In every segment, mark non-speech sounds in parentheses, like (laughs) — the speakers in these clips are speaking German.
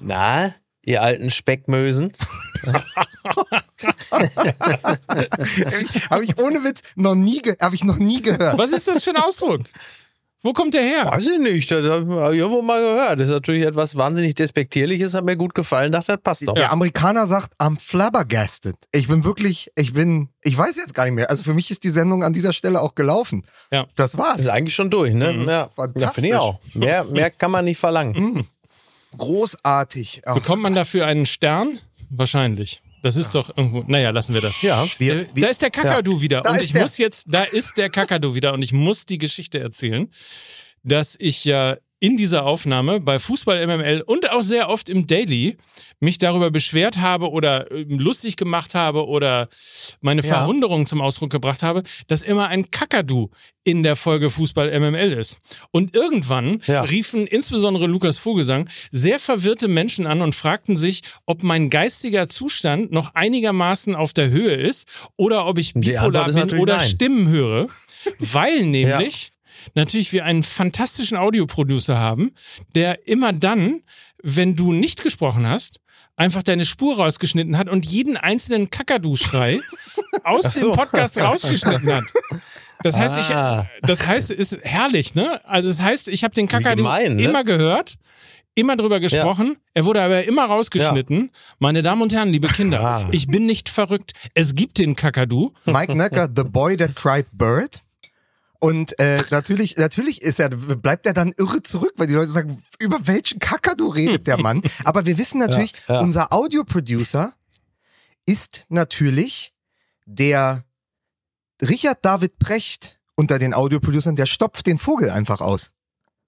Na, ihr alten Speckmösen. Habe ich ohne Witz noch nie, habe ich noch nie gehört. Was ist das für ein Ausdruck? Wo kommt der her? Weiß ich nicht, das habe ich irgendwo mal gehört. Das ist natürlich etwas wahnsinnig Despektierliches, hat mir gut gefallen, dachte, das passt doch. Der Amerikaner sagt, I'm flabbergasted. Ich bin wirklich, ich bin, ich weiß jetzt gar nicht mehr. Also für mich ist die Sendung an dieser Stelle auch gelaufen. Ja. Das war's. Das ist eigentlich schon durch, ne? Ja, ja Fantastisch. finde ich auch. Mehr, mehr kann man nicht verlangen. Großartig. Ach, Bekommt man dafür einen Stern? Wahrscheinlich. Das ist doch irgendwo. Naja, lassen wir das. Ja. wir, Äh, da ist der Kakadu wieder. Da und ich der. muss jetzt, da ist der Kakadu wieder und ich muss die Geschichte erzählen, dass ich ja in dieser Aufnahme bei Fußball MML und auch sehr oft im Daily mich darüber beschwert habe oder ähm, lustig gemacht habe oder meine Ja. Verwunderung zum Ausdruck gebracht habe, dass immer ein Kakadu in der Folge Fußball MML ist. Und irgendwann Ja. riefen insbesondere Lukas Vogelsang sehr verwirrte Menschen an und fragten sich, ob mein geistiger Zustand noch einigermaßen auf der Höhe ist oder ob ich bipolar bin oder nein. Stimmen höre, weil (laughs) nämlich natürlich wir einen fantastischen Audioproducer haben, der immer dann, wenn du nicht gesprochen hast, einfach deine Spur rausgeschnitten hat und jeden einzelnen Kakadu-Schrei (laughs) aus so. dem Podcast rausgeschnitten hat. Das heißt, Ah. ich, das heißt, es ist herrlich, ne? Also es heißt, ich habe den Kakadu gemein, ne? immer gehört, immer drüber gesprochen. Er wurde aber immer rausgeschnitten. Meine Damen und Herren, liebe Kinder, Ah. ich bin nicht verrückt. Es gibt den Kakadu. Mike Nöcker, The Boy That Cried Bird. Und äh, natürlich, natürlich ist er, bleibt er dann irre zurück, weil die Leute sagen, über welchen Kakadu redet der Mann? (laughs) Aber wir wissen natürlich, Ja, ja. unser Audioproducer ist natürlich der Richard David Precht unter den Audioproducern, der stopft den Vogel einfach aus.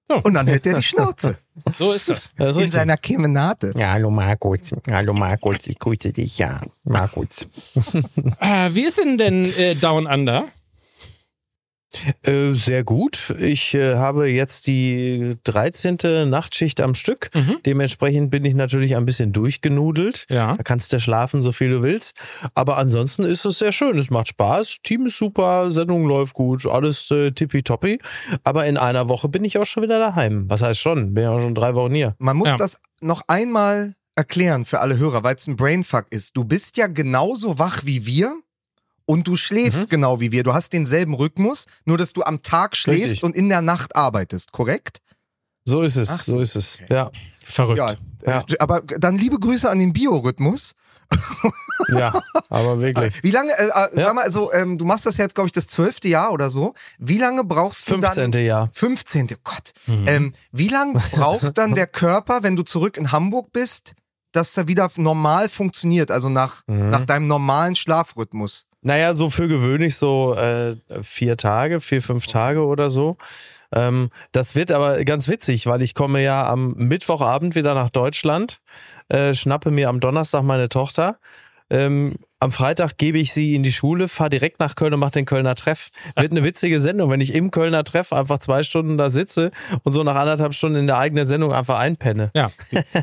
So. Und dann hält er die Schnauze (laughs) So ist das. Das ist in richtig. seiner Kemenate. Ja, hallo Markus. Hallo Markus, ich grüße dich, ja. Markus. Äh, wie ist denn denn äh, Down Under? Äh, sehr gut. Ich äh, habe jetzt die 13. Nachtschicht am Stück. Mhm. Dementsprechend bin ich natürlich ein bisschen durchgenudelt. Ja. Da kannst du schlafen, so viel du willst. Aber ansonsten ist es sehr schön. Es macht Spaß. Team ist super, Sendung läuft gut, alles äh, tippitoppi. Aber in einer Woche bin ich auch schon wieder daheim. Was heißt schon? Bin ja auch schon drei Wochen hier. Man muss Ja. das noch einmal erklären für alle Hörer, weil es ein Brainfuck ist. Du bist ja genauso wach wie wir und du schläfst genau wie wir. Du hast denselben Rhythmus, nur dass du am Tag schläfst Richtig. und in der Nacht arbeitest, korrekt? So ist es. Ach so. so, ist es. okay. Ja. Verrückt. Ja, Ja. Äh, aber dann liebe Grüße an den Biorhythmus. (laughs) Ja, aber wirklich. Wie lange, äh, äh, sag mal, also ähm, du machst das jetzt, glaube ich, das zwölfte Jahr oder so. Wie lange brauchst du 15. dann? Jahr. 15. Gott. Ähm, wie lange (laughs) braucht dann der Körper, wenn du zurück in Hamburg bist, dass er wieder normal funktioniert, also nach, nach deinem normalen Schlafrhythmus? Naja, so für gewöhnlich so äh, vier Tage, vier, fünf Tage oder so. Ähm, das wird aber ganz witzig, weil ich komme ja am Mittwochabend wieder nach Deutschland, äh, schnappe mir am Donnerstag meine Tochter. Ähm, am Freitag gebe ich sie in die Schule, fahre direkt nach Köln und mache den Kölner Treff. Wird eine witzige Sendung, wenn ich im Kölner Treff einfach zwei Stunden da sitze und so nach anderthalb Stunden in der eigenen Sendung einfach einpenne. Ja.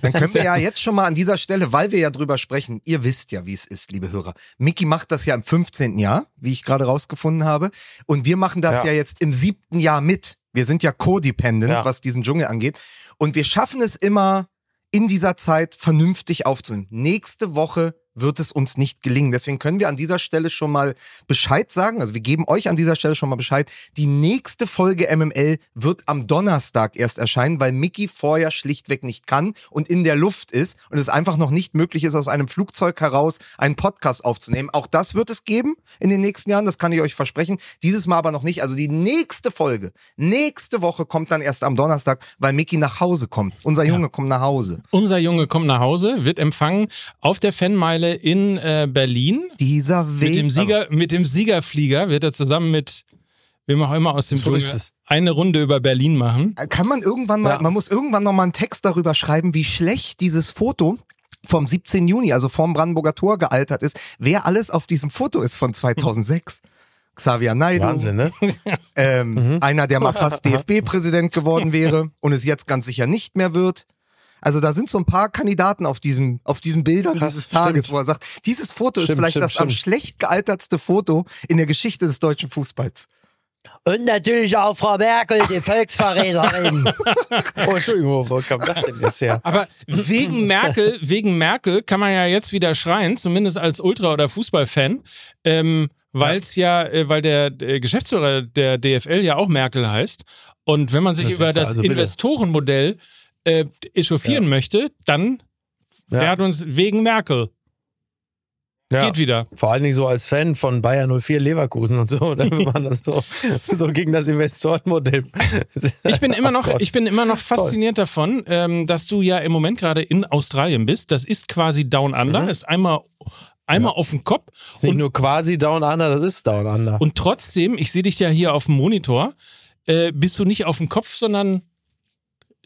Dann können wir ja jetzt schon mal an dieser Stelle, weil wir ja drüber sprechen, ihr wisst ja, wie es ist, liebe Hörer. Mickey macht das ja im 15. Jahr, wie ich gerade rausgefunden habe. Und wir machen das ja, Ja. jetzt im siebten Jahr mit. Wir sind ja codependent, Ja. was diesen Dschungel angeht. Und wir schaffen es immer, in dieser Zeit vernünftig aufzunehmen. Nächste Woche wird es uns nicht gelingen. Deswegen können wir an dieser Stelle schon mal Bescheid sagen. Also wir geben euch an dieser Stelle schon mal Bescheid. Die nächste Folge MML wird am Donnerstag erst erscheinen, weil Mickey vorher schlichtweg nicht kann und in der Luft ist und es einfach noch nicht möglich ist, aus einem Flugzeug heraus einen Podcast aufzunehmen. Auch das wird es geben in den nächsten Jahren, das kann ich euch versprechen. Dieses Mal aber noch nicht. Also die nächste Folge, nächste Woche kommt dann erst am Donnerstag, weil Mickey nach Hause kommt. Unser Junge kommt nach Hause. Unser Junge kommt nach Hause, wird empfangen auf der Fanmeile in äh, Berlin. Dieser Weg. Mit dem Sieger, mit dem Siegerflieger wird er zusammen mit wem auch immer aus dem So Dschungel eine Runde über Berlin machen. Kann man irgendwann mal, Ja. man muss irgendwann noch mal einen Text darüber schreiben, wie schlecht dieses Foto vom 17. Juni, also vorm Brandenburger Tor gealtert ist. Wer alles auf diesem Foto ist von 2006. (laughs) Xavier Naidoo, Wahnsinn, ne? ähm, einer, der mal (laughs) fast DFB-Präsident geworden (laughs) wäre und es jetzt ganz sicher nicht mehr wird. Also da sind so ein paar Kandidaten auf diesem, auf diesen Bildern Krass, dieses Tages, stimmt. wo er sagt, dieses Foto ist Stimmt, vielleicht stimmt, das am schlecht gealtertste Foto in der Geschichte des deutschen Fußballs. Und natürlich auch Frau Merkel, die Volksverräterin. (laughs) oh, Entschuldigung, wo kam das denn jetzt her? Aber wegen Merkel, wegen Merkel kann man ja jetzt wieder schreien, zumindest als Ultra- oder Fußballfan, ähm, weil es ja, äh, weil der äh, Geschäftsführer der DFL ja auch Merkel heißt. Und wenn man sich Das über ist das also bitte. Äh, echauffieren möchte, dann Ja. werden uns wegen Merkel. Ja. Geht wieder. Vor allen Dingen so als Fan von Bayern 04 Leverkusen und so, (laughs) dann war das so, so gegen das Investorenmodell. Ich bin immer (laughs) noch, Gott. ich bin immer noch fasziniert davon, ähm, dass du ja im Moment gerade in Australien bist. Das ist quasi Down Under, Mhm. ist einmal, einmal auf dem Kopf. ist nicht nur quasi Down Under, das ist Down Under. Und trotzdem, ich sehe dich ja hier auf dem Monitor, äh, bist du nicht auf dem Kopf, sondern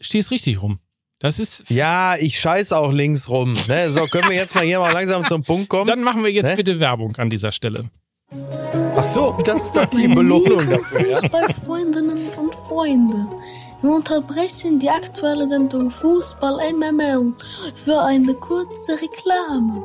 stehst richtig rum. Das ist. ja, ich scheiß auch links rum. Ne? So, können wir jetzt mal hier mal langsam zum Punkt kommen? Dann machen wir jetzt Ne? bitte Werbung an dieser Stelle. Ach so, das ist doch die Belohnung dafür, ja? Bei Freundinnen und Freunde. Wir unterbrechen die aktuelle Sendung Fußball MML für eine kurze Reklame.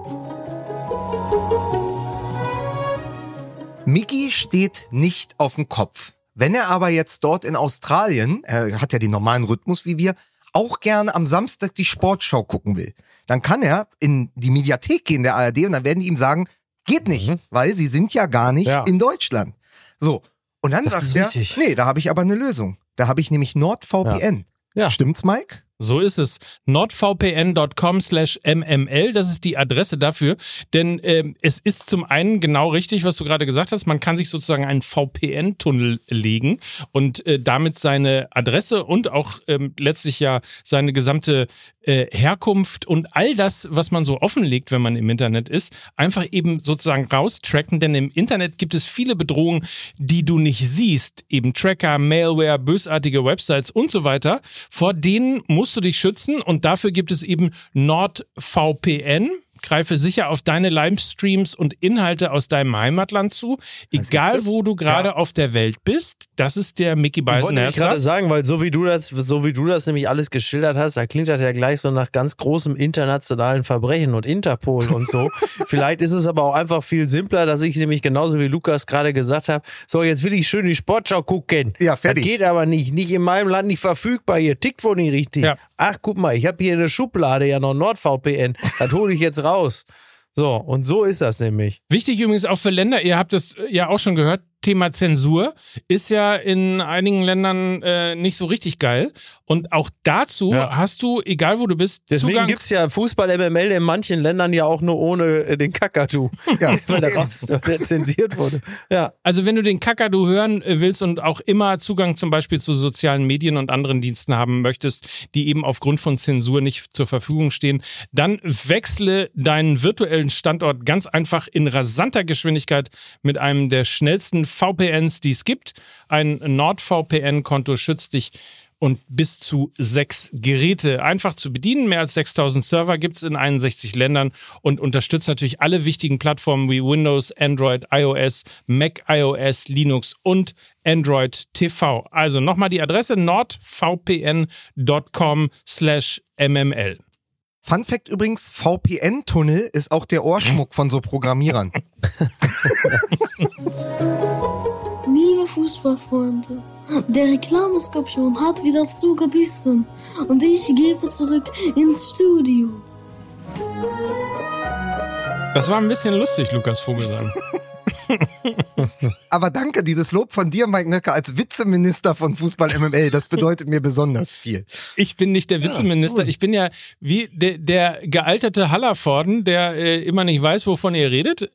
Mickey steht nicht auf dem Kopf. Wenn er aber jetzt dort in Australien, er hat ja den normalen Rhythmus wie wir, auch gerne am Samstag die Sportschau gucken will, dann kann er in die Mediathek gehen der ARD und dann werden die ihm sagen, geht nicht, weil sie sind ja gar nicht Mhm. Ja. in Deutschland. So. Und dann Das sagt er, richtig. nee, da habe ich aber eine Lösung. Da habe ich nämlich NordVPN. Ja. Stimmt's, Mike? So ist es. nordvpn.com slash mml, das ist die Adresse dafür. Denn ähm, es ist zum einen genau richtig, was du gerade gesagt hast, man kann sich sozusagen einen VPN-Tunnel legen und äh, damit seine Adresse und auch ähm, letztlich ja seine gesamte äh, Herkunft und all das, was man so offenlegt, wenn man im Internet ist, einfach eben sozusagen raustracken. Denn im Internet gibt es viele Bedrohungen, die du nicht siehst. Eben Tracker, Malware, bösartige Websites und so weiter. Vor denen musst du dich schützen und dafür gibt es eben NordVPN. Greife sicher auf deine Livestreams und Inhalte aus deinem Heimatland zu, egal wo du gerade auf der Welt bist. Das ist der Mickey Ich wollte Beisenherz. gerade sagen, weil so wie du das, so wie du das nämlich alles geschildert hast, da klingt das ja gleich so nach ganz großem internationalen Verbrechen und Interpol und so. (laughs) Vielleicht ist es aber auch einfach viel simpler, dass ich nämlich genauso wie Lukas gerade gesagt habe, so jetzt will ich schön die Sportschau gucken. Ja, fertig. Das geht aber nicht, nicht in meinem Land nicht verfügbar. Hier tickt wohl nicht richtig. Ja. Ach, guck mal, ich habe hier eine Schublade ja noch NordVPN. Das hole ich jetzt raus. So, und so ist das nämlich. Wichtig übrigens auch für Länder, ihr habt es ja auch schon gehört, Thema Zensur ist ja in einigen Ländern äh, nicht so richtig geil. Und auch dazu Ja. hast du, egal wo du bist, Deswegen Zugang. gibt's ja Fußball-MML in manchen Ländern ja auch nur ohne äh, den Kakadu. Ja. (laughs) Weil der, raus, der zensiert wurde. Ja. Also wenn du den Kakadu hören äh, willst und auch immer Zugang zum Beispiel zu sozialen Medien und anderen Diensten haben möchtest, die eben aufgrund von Zensur nicht zur Verfügung stehen, dann wechsle deinen virtuellen Standort ganz einfach in rasanter Geschwindigkeit mit einem der schnellsten VPNs, die es gibt. Ein NordVPN-Konto schützt dich und bis zu sechs Geräte einfach zu bedienen. Mehr als 6000 Server gibt es in 61 Ländern und unterstützt natürlich alle wichtigen Plattformen wie Windows, Android, iOS, Mac iOS, Linux und Android TV. Also nochmal die Adresse nordvpn.com slash mml. Fun Fact übrigens, VPN-Tunnel ist auch der Ohrschmuck von so Programmierern. (laughs) Liebe Fußballfreunde, der Reklameskorpion hat wieder zugebissen und ich gebe zurück ins Studio. Das war ein bisschen lustig, Lukas Vogelsang. (laughs) Aber danke, dieses Lob von dir, Mike Nöcker, als Vizeminister von Fußball MML, das bedeutet mir besonders viel. Ich bin nicht der Vizeminister, ich bin ja wie der, der gealterte Hallervorden, der äh, immer nicht weiß, wovon ihr redet.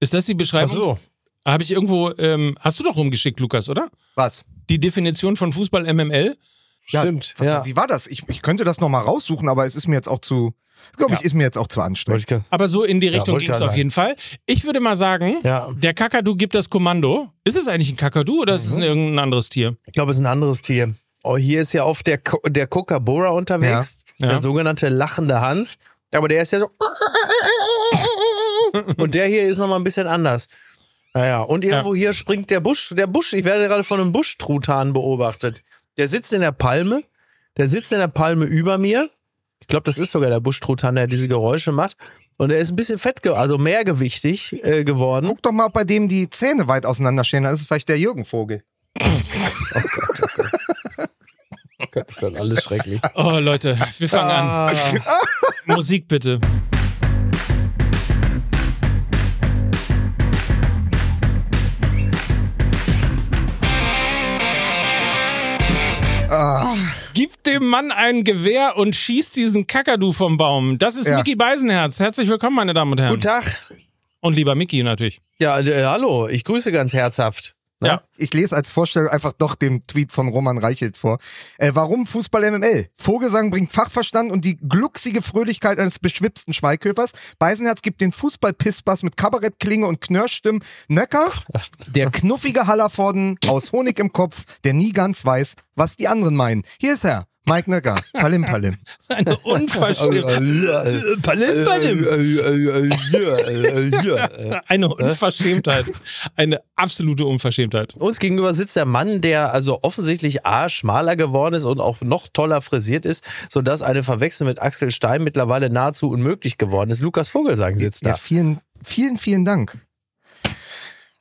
Ist das die Ach Beschreibung? so. Habe ich irgendwo, ähm, hast du doch rumgeschickt, Lukas, oder? Was? Die Definition von Fußball MML? Stimmt. Ja, Ja. Wie war das? Ich, ich könnte das nochmal raussuchen, aber es ist mir jetzt auch zu, glaube ich, ist mir jetzt auch zu anstrengend. Aber so in die Richtung wollte ging es auf jeden Fall. Ich würde mal sagen, Ja. der Kakadu gibt das Kommando. Ist es eigentlich ein Kakadu oder ist es Mhm. irgendein anderes Tier? Ich glaube, es ist ein anderes Tier. Oh, hier ist ja oft der, Co der Kookaburra unterwegs. Ja. Der Ja. sogenannte lachende Hans. Aber der ist ja so. (laughs) Und der hier ist nochmal ein bisschen anders. Naja, und irgendwo hier springt der Busch. Der Busch, ich werde gerade von einem Buschtruthahn beobachtet. Der sitzt in der Palme. Der sitzt in der Palme über mir. Ich glaube, das ist sogar der Busch-Truthahn, der diese Geräusche macht. Und er ist ein bisschen fett, also mehrgewichtig äh, geworden. Guck doch mal, ob bei dem die Zähne weit auseinanderstehen. Dann ist es vielleicht der Jürgenvogel. (laughs) Das ist dann alles schrecklich. Oh, Leute, wir fangen an. Ah, Musik bitte. Ah, Gib dem Mann ein Gewehr und schieß diesen Kakadu vom Baum. Das ist Ja. Mickey Beisenherz. Herzlich willkommen, meine Damen und Herren. guten Tag. Und lieber Mickey natürlich. Ja, äh, hallo, ich grüße ganz herzhaft. Ne? Ja. ich lese als Vorstellung einfach doch den Tweet von Roman Reichelt vor. Äh, warum Fußball MML? Vogelsang bringt Fachverstand und die glucksige Fröhlichkeit eines beschwipsten Schweighöfers. Beisenherz gibt den Fußball-Pissbass mit Kabarettklinge und Knirschstimmen. Nöcker, der knuffige Hallervorden aus Honig im Kopf, der nie ganz weiß, was die anderen meinen. Hier ist er, Mike Nöcker. (laughs) (laughs) Palim Palim. Eine unverschämte, Palim, Palim. eine Unverschämtheit. Eine absolute Unverschämtheit. Uns gegenüber sitzt der Mann, der also offensichtlich A, schmaler geworden ist und auch noch toller frisiert ist, sodass eine Verwechslung mit Axel Stein mittlerweile nahezu unmöglich geworden ist. Lukas Vogelsang sitzt Ja, da. vielen, vielen, vielen Dank.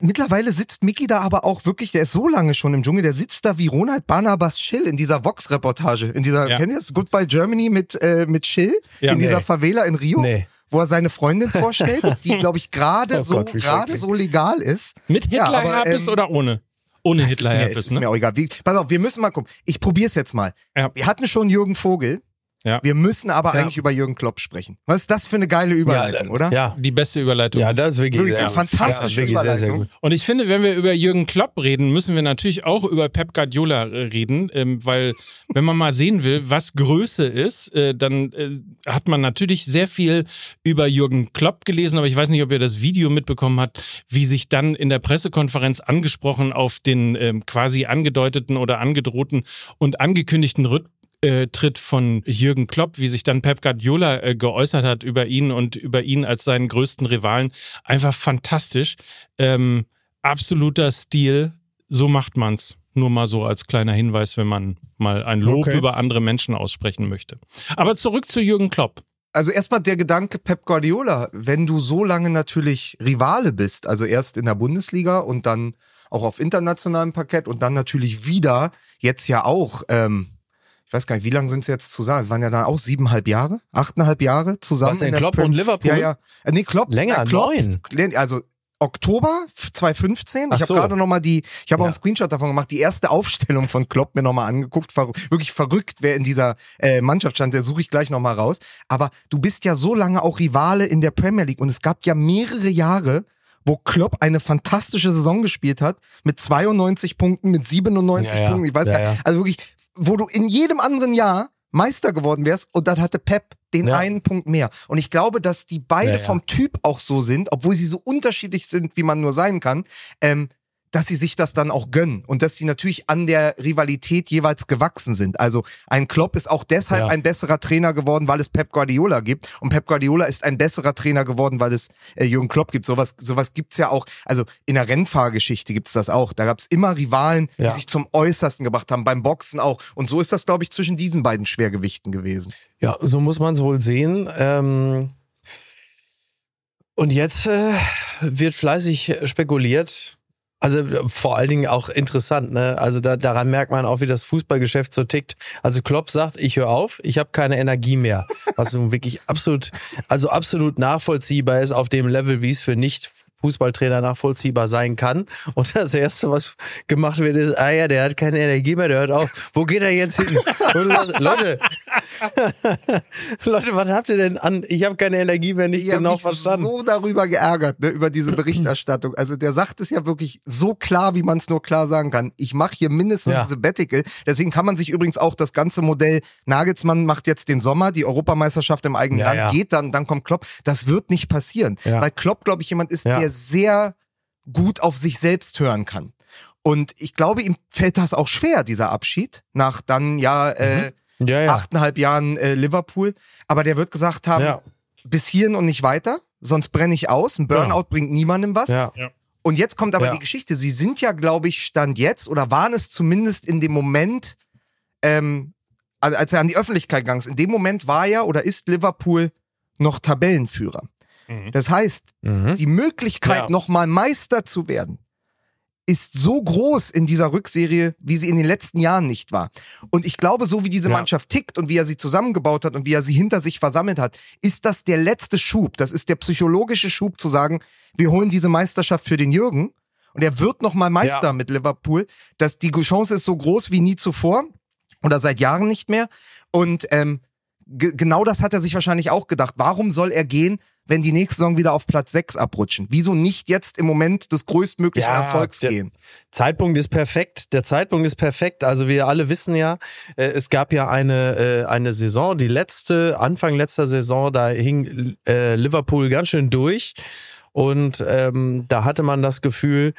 Mittlerweile sitzt Mickey da aber auch wirklich, der ist so lange schon im Dschungel, der sitzt da wie Ronald Barnabas Schill in dieser Vox-Reportage. In dieser, Ja. kennt ihr das? Goodbye Germany mit, äh, mit Schill? Ja. in dieser Nee. Favela in Rio? Nee. Wo er seine Freundin vorstellt, (laughs) die, glaube ich, gerade Oh so, gerade so legal ist. Mit Ja, Hitlerherpes ähm, oder ohne? Ohne Es ist, mir, es Hitlerherpes, ist ne? mir auch egal. Wie, pass auf, wir müssen mal gucken. Ich probier's jetzt mal. Ja. Wir hatten schon Jürgen Vogel. Ja. Wir müssen aber Ja. eigentlich über Jürgen Klopp sprechen. Was ist das für eine geile Überleitung, oder? Ja. Die beste Überleitung. Ja, das ist wirklich, Wirklich sehr, eine fantastische ja, wirklich sehr, sehr Überleitung. gut. Und ich finde, wenn wir über Jürgen Klopp reden, müssen wir natürlich auch über Pep Guardiola äh, reden, ähm, weil (laughs) wenn man mal sehen will, was Größe ist, äh, dann äh, hat man natürlich sehr viel über Jürgen Klopp gelesen, aber ich weiß nicht, ob ihr das Video mitbekommen habt, wie sich dann in der Pressekonferenz angesprochen auf den ähm, quasi angedeuteten oder angedrohten und angekündigten Rück äh, Tritt von Jürgen Klopp, wie sich dann Pep Guardiola äh, geäußert hat über ihn und über ihn als seinen größten Rivalen. Einfach fantastisch. Ähm, absoluter Stil. So macht man's. Nur mal so als kleiner Hinweis, wenn man mal ein Lob Okay. über andere Menschen aussprechen möchte. Aber zurück zu Jürgen Klopp. Also erstmal der Gedanke Pep Guardiola, wenn du so lange natürlich Rivale bist, also erst in der Bundesliga und dann auch auf internationalem Parkett und dann natürlich wieder, jetzt ja auch, ähm, ich weiß gar nicht, wie lange sind sie jetzt zusammen? Es waren ja dann auch siebeneinhalb Jahre, achteinhalb Jahre zusammen. Was denn, in Klopp Prem- und Liverpool? Ja, ja. Äh, nee, Klopp. Länger, äh, Klopp, neun. Also Oktober 2015. Ach ich habe so. gerade noch mal die, ich habe auch Ja. einen Screenshot davon gemacht, die erste Aufstellung von Klopp mir noch mal angeguckt. Ver wirklich verrückt, wer in dieser äh, Mannschaft stand. Der suche ich gleich noch mal raus. Aber du bist ja so lange auch Rivale in der Premier League und es gab ja mehrere Jahre, wo Klopp eine fantastische Saison gespielt hat mit 92 Punkten, mit 97 Ja, ja. Punkten. Ich weiß Ja, gar nicht. Also wirklich, wo du in jedem anderen Jahr Meister geworden wärst und dann hatte Pep den Ja. einen Punkt mehr. Und ich glaube, dass die beide Ja, ja. vom Typ auch so sind, obwohl sie so unterschiedlich sind, wie man nur sein kann, ähm, dass sie sich das dann auch gönnen und dass sie natürlich an der Rivalität jeweils gewachsen sind. Also ein Klopp ist auch deshalb Ja. ein besserer Trainer geworden, weil es Pep Guardiola gibt und Pep Guardiola ist ein besserer Trainer geworden, weil es äh, Jürgen Klopp gibt. Sowas, sowas gibt's ja auch. Also in der Rennfahrgeschichte gibt's das auch. Da gab's immer Rivalen, die Ja. sich zum Äußersten gebracht haben, beim Boxen auch. Und so ist das, glaube ich, zwischen diesen beiden Schwergewichten gewesen. Ja, so muss man es wohl sehen. Ähm und jetzt äh, wird fleißig spekuliert. Also äh, vor allen Dingen auch interessant, ne? Also da, daran merkt man auch, wie das Fußballgeschäft so tickt. Also Klopp sagt, ich höre auf, ich habe keine Energie mehr. Was nun wirklich absolut, also absolut nachvollziehbar ist auf dem Level, wie es für nicht Fußballtrainer nachvollziehbar sein kann. Und das Erste, was gemacht wird, ist, ah ja, der hat keine Energie mehr, der hört auf. Wo geht er jetzt hin? Sagst, (laughs) Leute, Leute, was habt ihr denn an? Ich habe keine Energie mehr, nicht Ich genau mich verstanden. so darüber geärgert, ne, über diese (laughs) Berichterstattung. Also der sagt es ja wirklich so klar, wie man es nur klar sagen kann. Ich mache hier mindestens Ja. Sabbatical. Deswegen kann man sich übrigens auch das ganze Modell Nagelsmann macht jetzt den Sommer, die Europameisterschaft im eigenen Ja, Land ja. geht, dann, dann kommt Klopp. Das wird nicht passieren. Weil Klopp, glaube ich, jemand ist, der sehr gut auf sich selbst hören kann. Und ich glaube, ihm fällt das auch schwer, dieser Abschied, nach dann ja, äh, Ja, ja. achteinhalb Jahren äh, Liverpool. Aber der wird gesagt haben, Ja, bis hierhin und nicht weiter, sonst brenne ich aus. Ein Burnout bringt niemandem was. ja. Und jetzt kommt aber Ja. die Geschichte. Sie sind ja, glaube ich, Stand jetzt oder waren es zumindest in dem Moment ähm, also als er an die Öffentlichkeit gegangen ist, in dem Moment war ja oder ist Liverpool noch Tabellenführer. Mhm. Das heißt, Mhm. die Möglichkeit, Ja. nochmal Meister zu werden, ist so groß in dieser Rückserie, wie sie in den letzten Jahren nicht war. Und ich glaube, so wie diese Ja. Mannschaft tickt und wie er sie zusammengebaut hat und wie er sie hinter sich versammelt hat, ist das der letzte Schub. Das ist der psychologische Schub zu sagen, wir holen diese Meisterschaft für den Jürgen. Und er wird nochmal Meister Ja. mit Liverpool. Dass die Chance ist so groß wie nie zuvor oder seit Jahren nicht mehr. Und ähm, ge- genau das hat er sich wahrscheinlich auch gedacht. Warum soll er gehen, wenn die nächste Saison wieder auf Platz 6 abrutschen? Wieso nicht jetzt im Moment des größtmöglichen Ja, Erfolgs der- gehen? Zeitpunkt ist perfekt. Der Zeitpunkt ist perfekt. Also wir alle wissen ja, äh, es gab ja eine, äh, eine Saison, die letzte, Anfang letzter Saison, da hing äh, Liverpool ganz schön durch. Und ähm, da hatte man das Gefühl,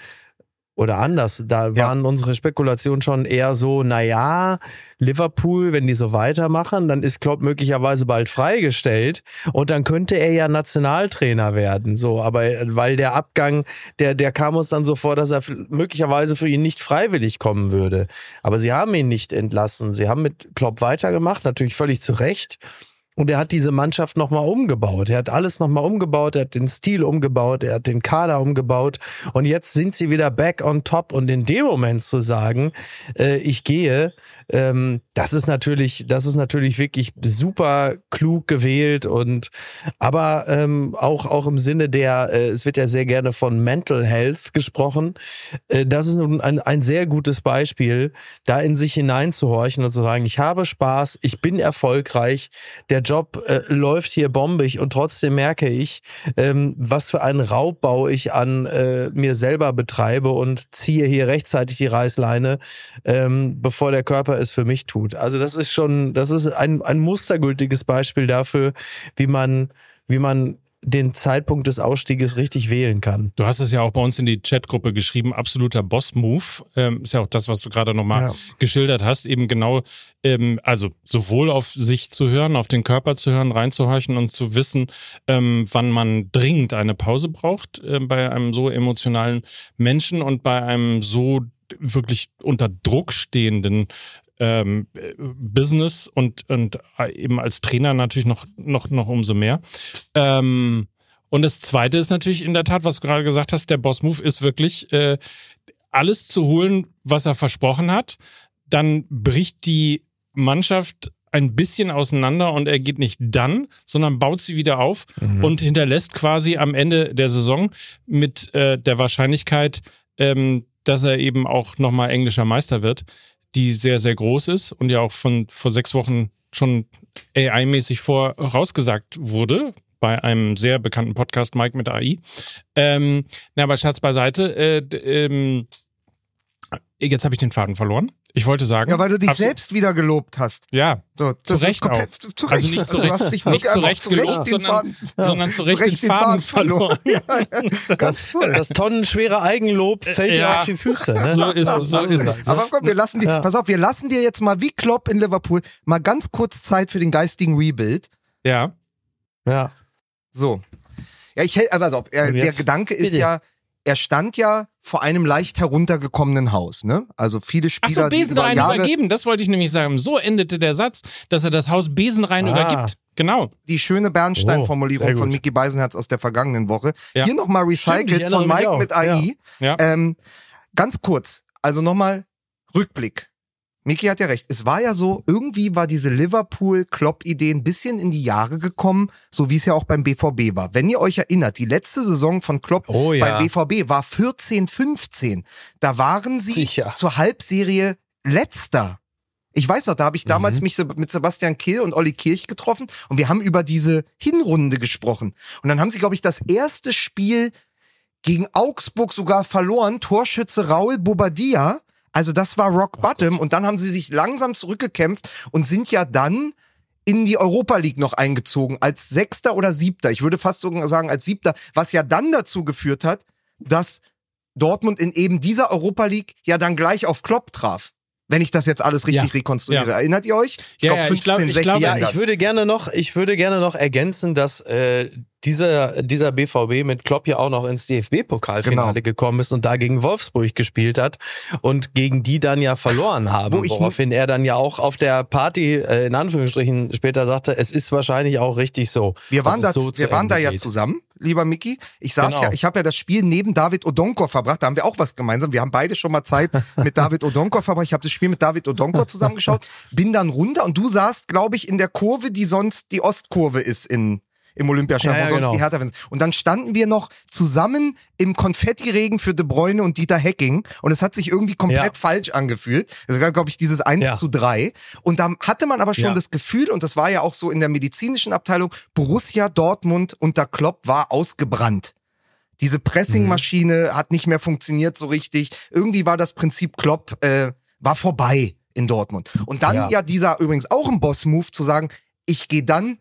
oder anders, da Ja. waren unsere Spekulationen schon eher so, naja, Liverpool, wenn die so weitermachen, dann ist Klopp möglicherweise bald freigestellt und dann könnte er ja Nationaltrainer werden. So, aber äh, weil der Abgang, der, der kam uns dann so vor, dass er möglicherweise für ihn nicht freiwillig kommen würde. Aber sie haben ihn nicht entlassen. Sie haben mit Klopp weitergemacht, natürlich völlig zu Recht. Und er hat diese Mannschaft nochmal umgebaut. Er hat alles nochmal umgebaut. Er hat den Stil umgebaut. Er hat den Kader umgebaut. Und jetzt sind sie wieder back on top. Und in dem Moment zu sagen, äh, ich gehe, ähm, das ist natürlich, das ist natürlich wirklich super klug gewählt. Und aber ähm, auch, auch im Sinne der, äh, es wird ja sehr gerne von Mental Health gesprochen. Äh, das ist ein, ein sehr gutes Beispiel, da in sich hineinzuhorchen und zu sagen, ich habe Spaß, ich bin erfolgreich, der Job äh, läuft hier bombig und trotzdem merke ich, ähm, was für einen Raubbau ich an äh, mir selber betreibe und ziehe hier rechtzeitig die Reißleine, ähm, bevor der Körper es für mich tut. Also das ist schon, das ist ein, ein mustergültiges Beispiel dafür, wie man, wie man den Zeitpunkt des Ausstieges richtig wählen kann. Du hast es ja auch bei uns in die Chatgruppe geschrieben, absoluter Boss-Move. Ähm, ist ja auch das, was du gerade nochmal Ja. geschildert hast. Eben genau, ähm, also sowohl auf sich zu hören, auf den Körper zu hören, reinzuhorchen und zu wissen, ähm, wann man dringend eine Pause braucht äh, bei einem so emotionalen Menschen und bei einem so wirklich unter Druck stehenden ähm, äh, Business und, und äh, eben als Trainer natürlich noch, noch, noch umso mehr. Ähm, und das zweite ist natürlich in der Tat, was du gerade gesagt hast, der Boss-Move ist wirklich äh, alles zu holen, was er versprochen hat. Dann bricht die Mannschaft ein bisschen auseinander und er geht nicht dann, sondern baut sie wieder auf und hinterlässt quasi am Ende der Saison mit äh, der Wahrscheinlichkeit, ähm, dass er eben auch nochmal englischer Meister wird, die sehr, sehr groß ist und ja auch von vor sechs Wochen schon AI-mäßig vorausgesagt wurde bei einem sehr bekannten Podcast, Mike mit AI. Ähm, na, aber Scherz beiseite, äh, ähm, jetzt habe ich den Faden verloren. Ich wollte sagen. Ja, weil du dich absolut- selbst wieder gelobt hast. Ja, So, Zu das Recht auch. Zu Recht. Also nicht zu Du Recht- hast dich nicht wirklich zu einfach Recht zu Recht gelobt, den sondern- Faden, sondern zu Recht den Faden verloren. (laughs) ja, ja. Ganz toll. Das tonnenschwere Eigenlob fällt dir Ja. auf die Füße. Ne? So ist es, so ist es. Aber komm, wir lassen dir, Ja. pass auf, wir lassen dir jetzt mal wie Klopp in Liverpool mal ganz kurz Zeit für den geistigen Rebuild. Ja. Ja. So. Ja, ich hält, aber pass auf, Und der? Gedanke ist Bitte. ja, er stand ja vor einem leicht heruntergekommenen Haus, ne? Also viele Ach Spieler, so, die über Besenrein Jahre übergeben, das wollte ich nämlich sagen. So endete der Satz, dass er das Haus Besenrein Ah. übergibt. Genau. die schöne Bernstein-Formulierung Oh, von. Mickey Beisenherz aus der vergangenen Woche. Ja. Hier nochmal Stimmt, recycelt erinnere von Mike mit AI. Ja. Ähm, ganz kurz, also nochmal Rückblick. Miki hat ja recht. Es war ja so, irgendwie war diese Liverpool-Klopp-Idee ein bisschen in die Jahre gekommen, so wie es ja auch beim BVB war. Wenn ihr euch erinnert, die letzte Saison von Klopp Oh ja. beim BVB war 14, 15. Da waren sie Sicher. zur Halbserie letzter. Ich weiß noch, da habe ich damals Mhm. mich mit Sebastian Kehl und Olli Kirch getroffen und wir haben über diese Hinrunde gesprochen. Und dann haben sie, glaube ich, das erste Spiel gegen Augsburg sogar verloren. Torschütze Raul Bobadilla. Also das war Rock Bottom. Und dann haben sie sich langsam zurückgekämpft und sind ja dann in die Europa League noch eingezogen als Sechster oder Siebter. Ich würde fast sogar sagen als Siebter, was ja dann dazu geführt hat, dass Dortmund in eben dieser Europa League ja dann gleich auf Klopp traf. Wenn ich das jetzt alles richtig Ja, rekonstruiere. ja. Erinnert ihr euch? Ja, glaub, ja, ich glaub- ich glaub- Ja, ich würde gerne noch, ich würde gerne noch ergänzen, dass äh, dieser, dieser BVB mit Klopp ja auch noch ins DFB-Pokalfinale Genau. gekommen ist und da gegen Wolfsburg gespielt hat und gegen die dann ja verloren haben. Wo ich woraufhin er dann ja auch auf der Party, äh, in Anführungsstrichen, später sagte, es ist wahrscheinlich auch richtig so. Wir waren, dass da, es so wir waren da ja geht. zusammen, lieber Mickey. Ich saß Genau. ja, ich habe ja das Spiel neben David Odonkor verbracht. Da haben wir auch was gemeinsam. Wir haben beide schon mal Zeit (laughs) mit David Odonkor verbracht. Ich habe das Spiel mit David Odonkor zusammengeschaut, bin dann runter und du saßt, glaube ich, in der Kurve, die sonst die Ostkurve ist in im Olympiastadion, Ja, ja, wo sonst genau. die Hertha fans Und dann standen wir noch zusammen im Konfettiregen für De Bruyne und Dieter Hecking und es hat sich irgendwie komplett Ja. falsch angefühlt. Das war, glaube ich, dieses 1 Ja. zu 3. Und da hatte man aber schon das Gefühl, und das war ja auch so in der medizinischen Abteilung, Borussia Dortmund unter Klopp war ausgebrannt. Diese Pressingmaschine hat nicht mehr funktioniert so richtig. Irgendwie war das Prinzip Klopp, äh, war vorbei in Dortmund. Und dann ja, Ja. dieser übrigens auch ein Boss-Move zu sagen, ich gehe dann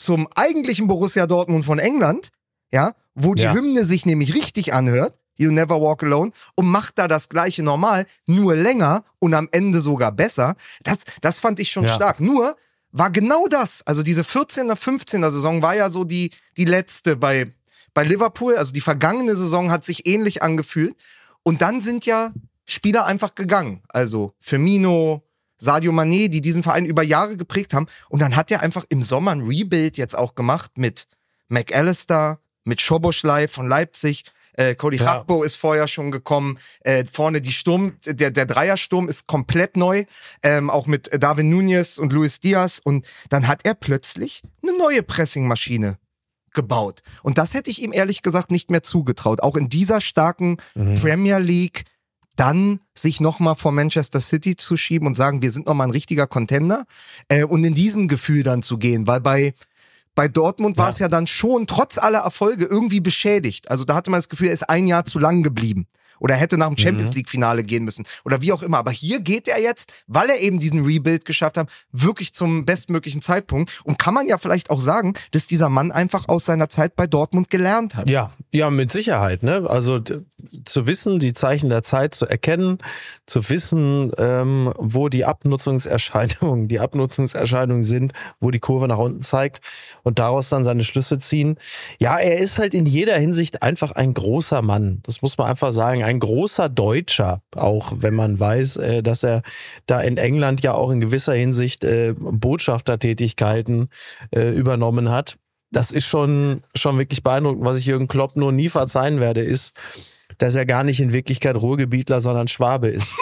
zum eigentlichen Borussia Dortmund von England, ja, wo die Ja. Hymne sich nämlich richtig anhört, You Never Walk Alone, und macht da das gleiche normal, nur länger und am Ende sogar besser. Das, das fand ich schon Ja. stark. Nur war genau das, also diese 14er, 15er Saison war ja so die, die letzte bei, bei Liverpool, also die vergangene Saison hat sich ähnlich angefühlt. Und dann sind ja Spieler einfach gegangen. Also Firmino, Sadio Mané, die diesen Verein über Jahre geprägt haben. Und dann hat er einfach im Sommer ein Rebuild jetzt auch gemacht mit McAllister, mit Schoboschlei von Leipzig. Äh, Cody Ja. Ist vorher schon gekommen. Äh, vorne die Sturm, der, der Dreiersturm ist komplett neu. Ähm, auch mit Darwin Nunez und Luis Diaz. Und dann hat er plötzlich eine neue Pressingmaschine gebaut. Und das hätte ich ihm ehrlich gesagt nicht mehr zugetraut. Auch in dieser starken Premier League dann sich nochmal vor Manchester City zu schieben und sagen, wir sind nochmal ein richtiger Contender äh, und in diesem Gefühl dann zu gehen, weil bei bei Dortmund war Ja. es ja dann schon trotz aller Erfolge irgendwie beschädigt. Also da hatte man das Gefühl, er ist ein Jahr zu lang geblieben. Oder er hätte nach dem Champions League Finale gehen müssen. Oder wie auch immer. Aber hier geht er jetzt, weil er eben diesen Rebuild geschafft hat, wirklich zum bestmöglichen Zeitpunkt. Und kann man ja vielleicht auch sagen, dass dieser Mann einfach aus seiner Zeit bei Dortmund gelernt hat. Ja, ja, mit Sicherheit. Ne? Also zu wissen, die Zeichen der Zeit zu erkennen, zu wissen, ähm, wo die Abnutzungserscheinungen, die Abnutzungserscheinungen sind, wo die Kurve nach unten zeigt und daraus dann seine Schlüsse ziehen. Ja, er ist halt in jeder Hinsicht einfach ein großer Mann. Das muss man einfach sagen. Ein großer Deutscher, auch wenn man weiß, äh, dass er da in England ja auch in gewisser Hinsicht äh, Botschaftertätigkeiten äh, übernommen hat das ist schon, schon wirklich beeindruckend. Was ich Jürgen Klopp nur nie verzeihen werde, ist, dass er gar nicht in Wirklichkeit Ruhrgebietler, sondern Schwabe ist.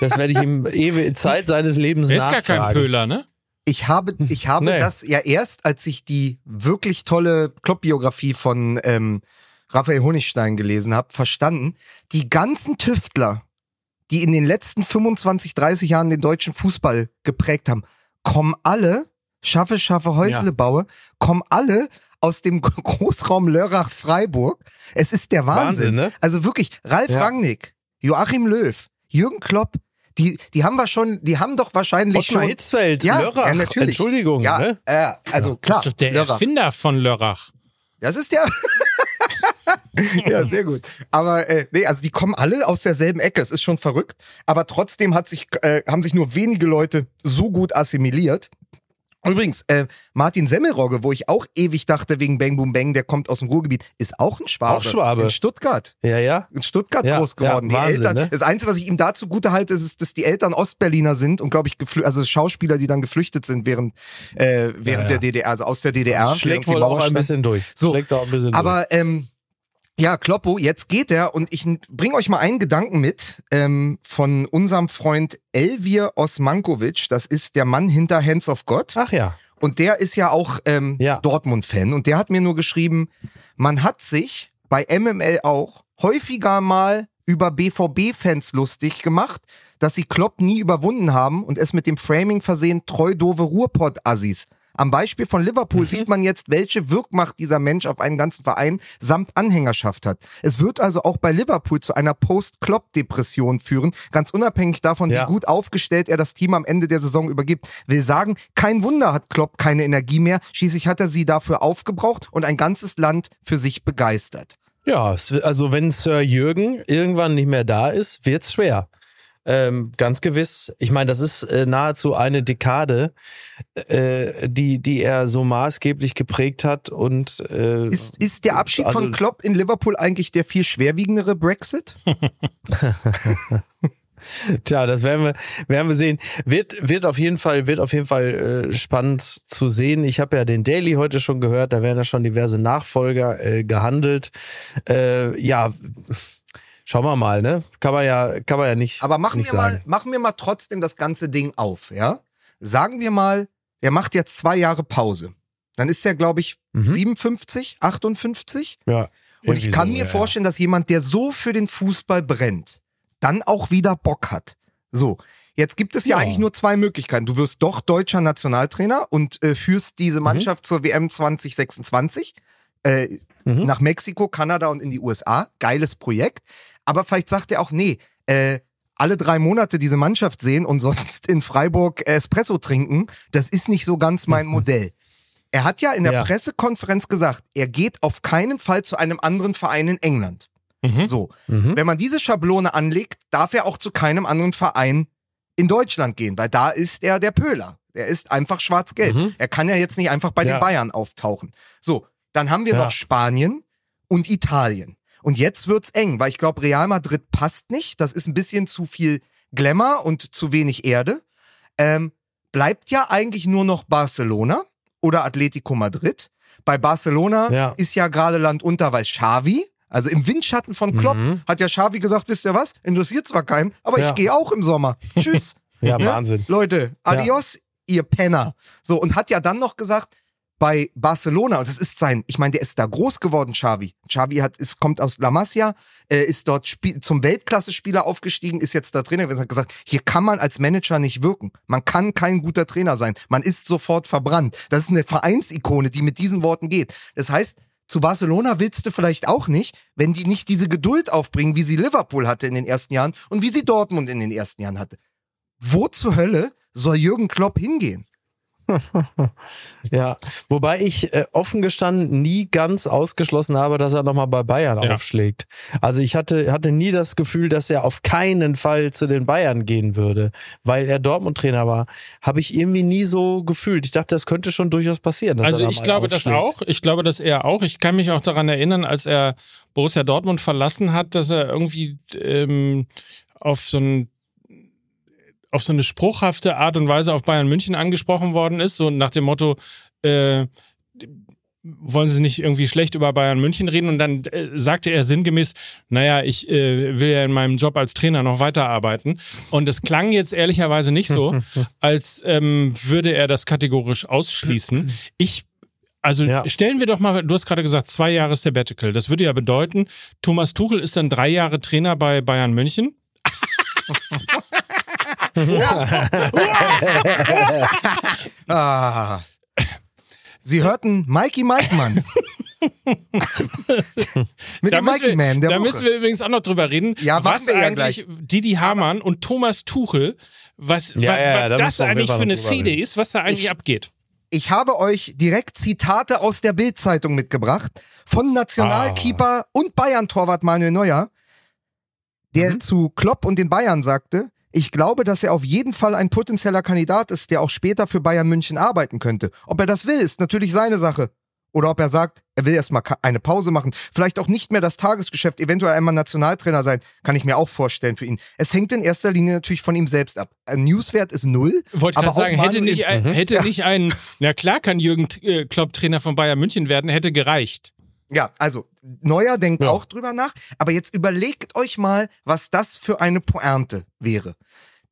Das werde ich ihm (laughs) ewig Zeit seines Lebens Er ist gar nachtragen. kein Pöhler, ne? Ich habe, ich habe Nee. das ja erst, als ich die wirklich tolle Klopp-Biografie von ähm, Raphael Honigstein gelesen habe, verstanden. Die ganzen Tüftler, die in den letzten 25, 30 Jahren den deutschen Fußball geprägt haben, kommen alle, schaffe, schaffe, Häusle Ja. baue, kommen alle aus dem Großraum Lörrach-Freiburg. Es ist der Wahnsinn. Wahnsinn, ne? Also wirklich, Ralf Ja. Rangnick, Joachim Löw, Jürgen Klopp, die, die haben wir schon, die haben doch wahrscheinlich Ottmar schon. Hitzfeld, Ja, Lörrach, ja, natürlich. Entschuldigung. Ja, Ne? äh, also Das klar. ist doch der Lörrach. Erfinder von Lörrach. Das ist der. (laughs) ja, sehr gut. Aber äh, nee, also die kommen alle aus derselben Ecke. Es ist schon verrückt. Aber trotzdem hat sich, äh, haben sich nur wenige Leute so gut assimiliert. Übrigens, äh, Martin Semmelrogge, wo ich auch ewig dachte, wegen Bang Boom Bang, der kommt aus dem Ruhrgebiet, ist auch ein Schwabe. Auch Schwabe. In Stuttgart. Ja, ja. In Stuttgart Ja, groß geworden. ja, die Wahnsinn, Eltern, ne? Das Einzige, was ich ihm dazu gute halte, ist, dass die Eltern Ostberliner sind und glaube ich, also Schauspieler, die dann geflüchtet sind während, äh, während Ja, der DDR, also aus der DDR. Das schlägt während die wohl auch ein bisschen durch. So, Schlägt auch ein bisschen durch. Aber ähm, ja, Kloppo, jetzt geht er und ich bringe euch mal einen Gedanken mit ähm, von unserem Freund Elvir Osmankovic. Das ist der Mann hinter Hands of God. Ach ja. Und der ist ja auch ähm, Ja. Dortmund-Fan. Und der hat mir nur geschrieben, man hat sich bei MML auch häufiger mal über BVB-Fans lustig gemacht, dass sie Klopp nie überwunden haben und es mit dem Framing versehen treu doofe Ruhrpott-Assis. Am Beispiel von Liverpool sieht man jetzt, welche Wirkmacht dieser Mensch auf einen ganzen Verein samt Anhängerschaft hat. Es wird also auch bei Liverpool zu einer Post-Klopp-Depression führen, ganz unabhängig davon, Ja. wie gut aufgestellt er das Team am Ende der Saison übergibt. Will sagen, kein Wunder hat Klopp keine Energie mehr. Schließlich hat er sie dafür aufgebraucht und ein ganzes Land für sich begeistert. Ja, also wenn Sir Jürgen irgendwann nicht mehr da ist, wird's schwer. Ähm, ganz gewiss. Ich meine, das ist äh, nahezu eine Dekade, äh, die, die er so maßgeblich geprägt hat. Und äh, Ist, ist der Abschied also- von Klopp in Liverpool eigentlich der viel schwerwiegendere Brexit? (laughs) Tja, das werden wir, werden wir sehen. Wird, wird auf jeden Fall, wird auf jeden Fall äh, spannend zu sehen. Ich habe ja den Daily heute schon gehört, da werden ja schon diverse Nachfolger äh, gehandelt. Äh, ja, schauen wir mal, ne? Kann man ja, kann man ja nicht. Aber machen nicht wir, mal, machen wir mal trotzdem das ganze Ding auf, ja? Sagen wir mal, er macht jetzt zwei Jahre Pause. Dann ist er, glaube ich, Mhm. 57, 58. Ja. Und ich kann so, mir ja. vorstellen, dass jemand, der so für den Fußball brennt, dann auch wieder Bock hat. So, jetzt gibt es ja, Ja. eigentlich nur zwei Möglichkeiten. Du wirst doch deutscher Nationaltrainer und äh, führst Mhm. diese Mannschaft zur WM 2026 äh, Mhm. nach Mexiko, Kanada und in die USA. Geiles Projekt. Aber vielleicht sagt er auch, nee, äh, alle drei Monate diese Mannschaft sehen und sonst in Freiburg Espresso trinken, das ist nicht so ganz mein Modell. Er hat ja in der Ja. Pressekonferenz gesagt, er geht auf keinen Fall zu einem anderen Verein in England. Mhm. So, Mhm. wenn man diese Schablone anlegt, darf er auch zu keinem anderen Verein in Deutschland gehen, weil da ist er der Pöhler. Er ist einfach schwarz-gelb. Mhm. Er kann ja jetzt nicht einfach bei Ja. den Bayern auftauchen. So, dann haben wir Ja. noch Spanien und Italien. Und jetzt wird's eng, weil ich glaube, Real Madrid passt nicht. Das ist ein bisschen zu viel Glamour und zu wenig Erde. Ähm, bleibt ja eigentlich nur noch Barcelona oder Atletico Madrid. Bei Barcelona Ja. ist ja gerade Land unter, weil Xavi, also im Windschatten von Klopp, Mhm. hat ja Xavi gesagt, wisst ihr was, interessiert zwar keinen, aber Ja. ich gehe auch im Sommer. (laughs) Tschüss. Ja, Ne? Wahnsinn. Leute, adios, ihr Penner. So, und hat ja dann noch gesagt, bei Barcelona, und das ist sein, ich meine, der ist da groß geworden, Xavi. Xavi hat, ist, kommt aus La Masia, äh, ist dort Spiel, zum Weltklasse-Spieler aufgestiegen, ist jetzt da Trainer gewesen, hat gesagt, hier kann man als Manager nicht wirken. Man kann kein guter Trainer sein. Man ist sofort verbrannt. Das ist eine Vereinsikone, die mit diesen Worten geht. Das heißt, zu Barcelona willst du vielleicht auch nicht, wenn die nicht diese Geduld aufbringen, wie sie Liverpool hatte in den ersten Jahren und wie sie Dortmund in den ersten Jahren hatte. Wo zur Hölle soll Jürgen Klopp hingehen? (laughs) Ja, wobei ich äh, offen gestanden nie ganz ausgeschlossen habe, dass er nochmal bei Bayern Ja. aufschlägt. Also ich hatte, hatte nie das Gefühl, dass er auf keinen Fall zu den Bayern gehen würde, weil er Dortmund-Trainer war. Habe ich irgendwie nie so gefühlt. Ich dachte, das könnte schon durchaus passieren. Dass Also ich glaube das aufschlägt. auch. Ich glaube das er auch. Ich kann mich auch daran erinnern, als er Borussia Dortmund verlassen hat, dass er irgendwie ähm, auf so ein auf so eine spruchhafte Art und Weise auf Bayern München angesprochen worden ist, so nach dem Motto, äh, wollen Sie nicht irgendwie schlecht über Bayern München reden? Und dann äh, sagte er sinngemäß, naja, ich äh, will ja in meinem Job als Trainer noch weiterarbeiten. Und es klang jetzt ehrlicherweise nicht so, (laughs) als ähm, würde er das kategorisch ausschließen. Ich also Ja. stellen wir doch mal, du hast gerade gesagt, zwei Jahre Sabbatical. Das würde ja bedeuten, Thomas Tuchel ist dann drei Jahre Trainer bei Bayern München. (laughs) Ah. Sie hörten Mikey Mikeman. (laughs) Mit dem müssen Mikey Man der da Woche. müssen wir übrigens auch noch drüber reden, Ja, was wir ja eigentlich Didi Hamann und Thomas Tuchel, was, Ja, wa, ja, da das wir eigentlich für eine Fehde ist, was da eigentlich Ich- abgeht. Ich habe euch direkt Zitate aus der Bild-Zeitung mitgebracht von Nationalkeeper und Bayern-Torwart Manuel Neuer, der Mhm. zu Klopp und den Bayern sagte, ich glaube, dass er auf jeden Fall ein potenzieller Kandidat ist, der auch später für Bayern München arbeiten könnte. Ob er das will, ist natürlich seine Sache. Oder ob er sagt, er will erstmal eine Pause machen. Vielleicht auch nicht mehr das Tagesgeschäft, eventuell einmal Nationaltrainer sein, kann ich mir auch vorstellen für ihn. Es hängt in erster Linie natürlich von ihm selbst ab. Ein Newswert ist null. Wollte aber sagen, auch hätte Manuel- nicht, ein, hätte nicht ein, na klar kann Jürgen äh, Klopp Trainer von Bayern München werden, hätte gereicht. Ja, also Neuer denkt Ja. auch drüber nach, aber jetzt überlegt euch mal, was das für eine Pointe wäre.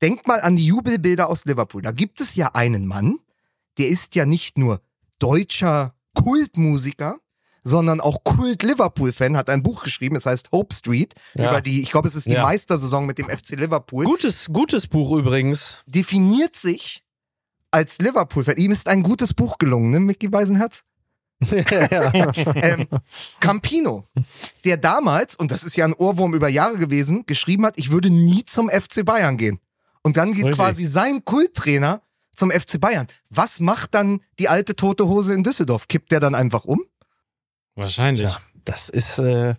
Denkt mal an die Jubelbilder aus Liverpool. Da gibt es ja einen Mann, der ist ja nicht nur deutscher Kultmusiker, sondern auch Kult-Liverpool-Fan, hat ein Buch geschrieben, es heißt Hope Street, Ja. über die, ich glaube, es ist die Ja. Meistersaison mit dem FC Liverpool, Gutes, gutes Buch übrigens. definiert sich als Liverpool-Fan. Ihm ist ein gutes Buch gelungen, ne, Micky Weisenherz? (laughs) ähm, Campino, der damals, und das ist ja ein Ohrwurm über Jahre gewesen, geschrieben hat, ich würde nie zum FC Bayern gehen. Und dann geht Richtig. quasi sein Kulttrainer zum FC Bayern. Was macht dann die alte tote Hose in Düsseldorf? Kippt der dann einfach um? Wahrscheinlich. Ja, das ist, äh,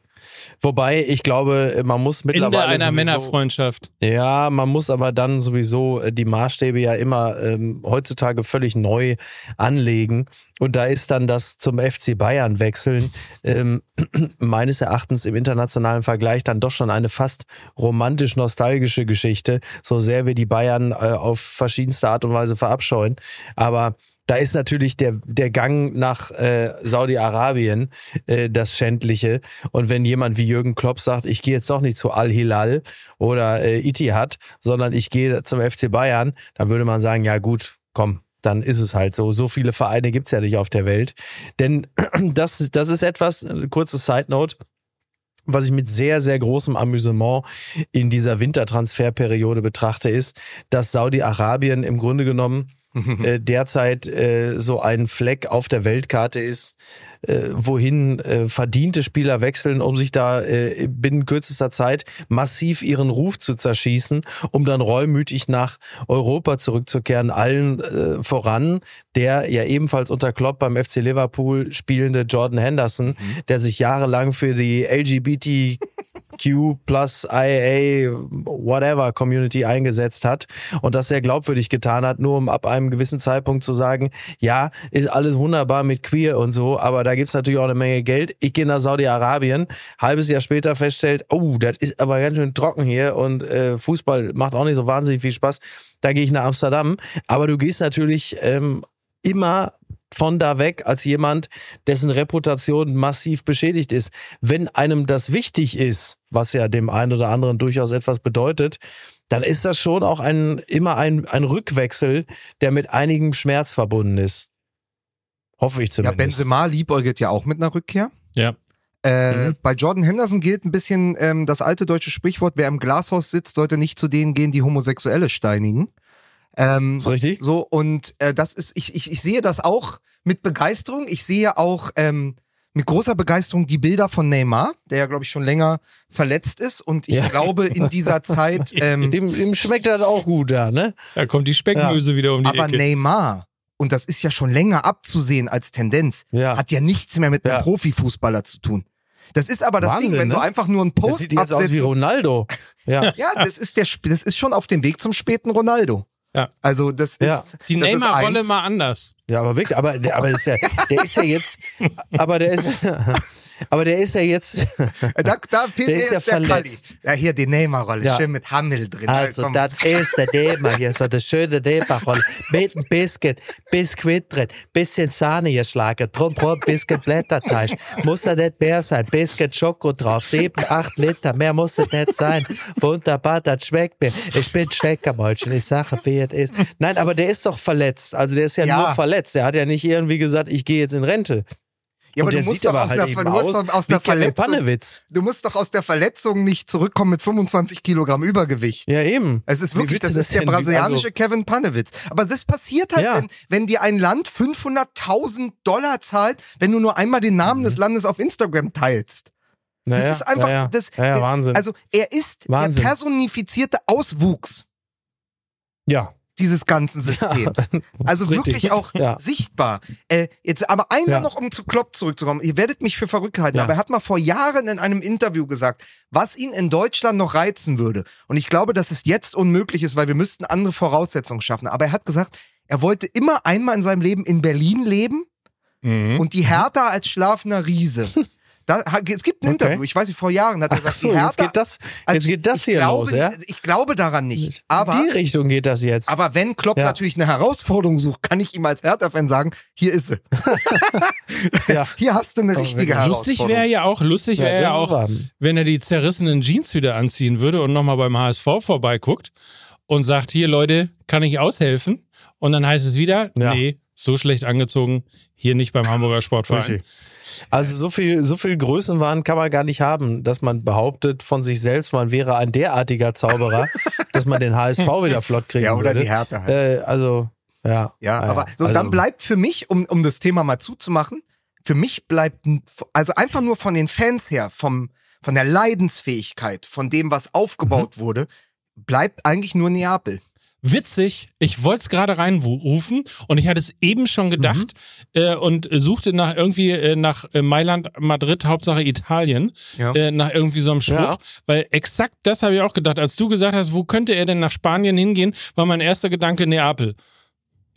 Wobei, ich glaube, man muss mittlerweile. In einer sowieso, Männerfreundschaft. Ja, man muss aber dann sowieso äh, die Maßstäbe ja immer ähm, heutzutage völlig neu anlegen. Und da ist dann das zum FC Bayern wechseln, ähm, (clears throat) meines Erachtens im internationalen Vergleich dann doch schon eine fast romantisch-nostalgische Geschichte, so sehr wir die Bayern äh, auf verschiedenste Art und Weise verabscheuen. Aber da ist natürlich der, der Gang nach äh, Saudi-Arabien äh, das Schändliche. Und wenn jemand wie Jürgen Klopp sagt, ich gehe jetzt doch nicht zu Al-Hilal oder äh, Itihad, sondern ich gehe zum FC Bayern, dann würde man sagen, ja gut, komm, dann ist es halt so. So viele Vereine gibt's ja nicht auf der Welt. Denn (clears throat) das, das ist etwas, kurze Side Note, was ich mit sehr, sehr großem Amüsement in dieser Wintertransferperiode betrachte, ist, dass Saudi-Arabien im Grunde genommen äh, derzeit äh, so ein Fleck auf der Weltkarte ist, äh, wohin äh, verdiente Spieler wechseln, um sich da äh, binnen kürzester Zeit massiv ihren Ruf zu zerschießen, um dann reumütig nach Europa zurückzukehren. Allen äh, voran der ja ebenfalls unter Klopp beim FC Liverpool spielende Jordan Henderson, mhm. der sich jahrelang für die LGBT Q plus IA, whatever Community eingesetzt hat und das sehr glaubwürdig getan hat, nur um ab einem gewissen Zeitpunkt zu sagen, ja, ist alles wunderbar mit Queer und so, aber da gibt's natürlich auch eine Menge Geld. Ich gehe nach Saudi-Arabien, halbes Jahr später feststellt, oh, das ist aber ganz schön trocken hier und äh, Fußball macht auch nicht so wahnsinnig viel Spaß. Da gehe ich nach Amsterdam. Aber du gehst natürlich ähm, immer von da weg als jemand, dessen Reputation massiv beschädigt ist. Wenn einem das wichtig ist, was ja dem einen oder anderen durchaus etwas bedeutet, dann ist das schon auch ein, immer ein, ein Rückwechsel, der mit einigem Schmerz verbunden ist. Hoffe ich zumindest. Ja, Benzema liebäugelt ja auch mit einer Rückkehr. Ja. Äh, mhm. Bei Jordan Henderson gilt ein bisschen ähm, das alte deutsche Sprichwort, wer im Glashaus sitzt, sollte nicht zu denen gehen, die Homosexuelle steinigen. Ähm, ist richtig. So, und äh, das ist, ich, ich, ich sehe das auch mit Begeisterung. Ich sehe auch ähm, mit großer Begeisterung die Bilder von Neymar, der ja, glaube ich, schon länger verletzt ist. Und ich ja. (laughs) glaube, in dieser Zeit. (laughs) Ähm, dem, dem schmeckt das auch gut, ja, ne? Da kommt die Speckmöse ja. wieder um die Aber Ecke. Neymar, und das ist ja schon länger abzusehen als Tendenz, ja. hat ja nichts mehr mit einem Profifußballer zu tun. Das ist aber das Wahnsinn, Ding, wenn ne? du einfach nur einen Post das sieht jetzt aus wie Ronaldo. Ja, (laughs) ja das ist der, das ist schon auf dem Weg zum späten Ronaldo. Ja. Also das ja. ist die Neymar-Rolle mal anders. Ja, aber wirklich, aber, aber ist ja, der ist ja jetzt, aber der ist, aber der ist ja jetzt. da, da fehlt der ist ja verletzt. Ja, hier die Neymar-Rolle, ja. schön mit Hammel drin. Also, Komm. das ist der Neymar hier, so eine schöne Neymar-Rolle. Mit ein bisschen Biskuit drin, bisschen Sahne geschlagen, drum rum, bisschen Blätterteig. Muss da nicht mehr sein, bisschen Schoko drauf, sieben, acht Liter, mehr muss es nicht sein. Wunderbar, das schmeckt mir. Ich bin Schleckermäulchen, ich sage, wie es ist. Nein, aber der ist doch verletzt. Also der ist ja, ja. nur verletzt. Der hat ja nicht irgendwie gesagt, ich gehe jetzt in Rente. Ja, aber du musst doch aus, halt der, du musst aus, aus der Verletzung. Du musst doch aus der Verletzung nicht zurückkommen mit 25 Kilogramm Übergewicht. Ja, eben. Es ist wirklich, das, das ist der brasilianische also, Kevin Panewitz. Aber das passiert halt, ja. wenn, wenn dir ein Land 500.000 Dollar zahlt, wenn du nur einmal den Namen mhm. des Landes auf Instagram teilst. Naja, das ist einfach, naja, das, naja, Wahnsinn. also er ist Wahnsinn. der personifizierte Auswuchs. Ja dieses ganzen Systems. (laughs) Ja, also wirklich richtig. auch ja. sichtbar. Äh, jetzt aber einmal ja. noch, um zu Klopp zurückzukommen. Ihr werdet mich für verrückt halten, aber er hat mal vor Jahren in einem Interview gesagt, was ihn in Deutschland noch reizen würde. Und ich glaube, dass es jetzt unmöglich ist, weil wir müssten andere Voraussetzungen schaffen. Aber er hat gesagt, er wollte immer einmal in seinem Leben in Berlin leben mhm. und die Hertha als schlafender Riese. (laughs) Da, es gibt ein okay. Interview, ich weiß nicht, vor Jahren hat er gesagt, so, die Hertha, jetzt geht das, jetzt geht das hier glaube, los, ja? Ich glaube daran nicht. Aber, die Richtung geht das jetzt. Aber wenn Klopp ja. natürlich eine Herausforderung sucht, kann ich ihm als Hertha-Fan sagen, hier ist sie. (laughs) ja. Hier hast du eine oh, richtige Herausforderung. Lustig wäre ja auch, lustig wäre ja, auch, wenn er die zerrissenen Jeans wieder anziehen würde und nochmal beim HSV vorbeiguckt und sagt, hier Leute, kann ich aushelfen? Und dann heißt es wieder, nee, so schlecht angezogen, hier nicht beim Hamburger Sportverein. Also so viel, so viel Größenwahn kann man gar nicht haben, dass man behauptet von sich selbst, man wäre ein derartiger Zauberer, (laughs) dass man den HSV wieder flott kriegen würde. Ja, oder würde. die Härte halt. Äh, also, ja. Ja, aber so, also, dann bleibt für mich, um, um das Thema mal zuzumachen, für mich bleibt, also einfach nur von den Fans her, vom, von der Leidensfähigkeit, von dem, was aufgebaut mhm. wurde, bleibt eigentlich nur Neapel. Witzig. Ich wollte es gerade reinrufen und ich hatte es eben schon gedacht Mhm. äh, und suchte nach irgendwie äh, nach äh, Mailand, Madrid, Hauptsache Italien, Ja. äh, nach irgendwie so einem Spruch. Ja. Weil exakt das habe ich auch gedacht. Als du gesagt hast, wo könnte er denn nach Spanien hingehen, war mein erster Gedanke Neapel.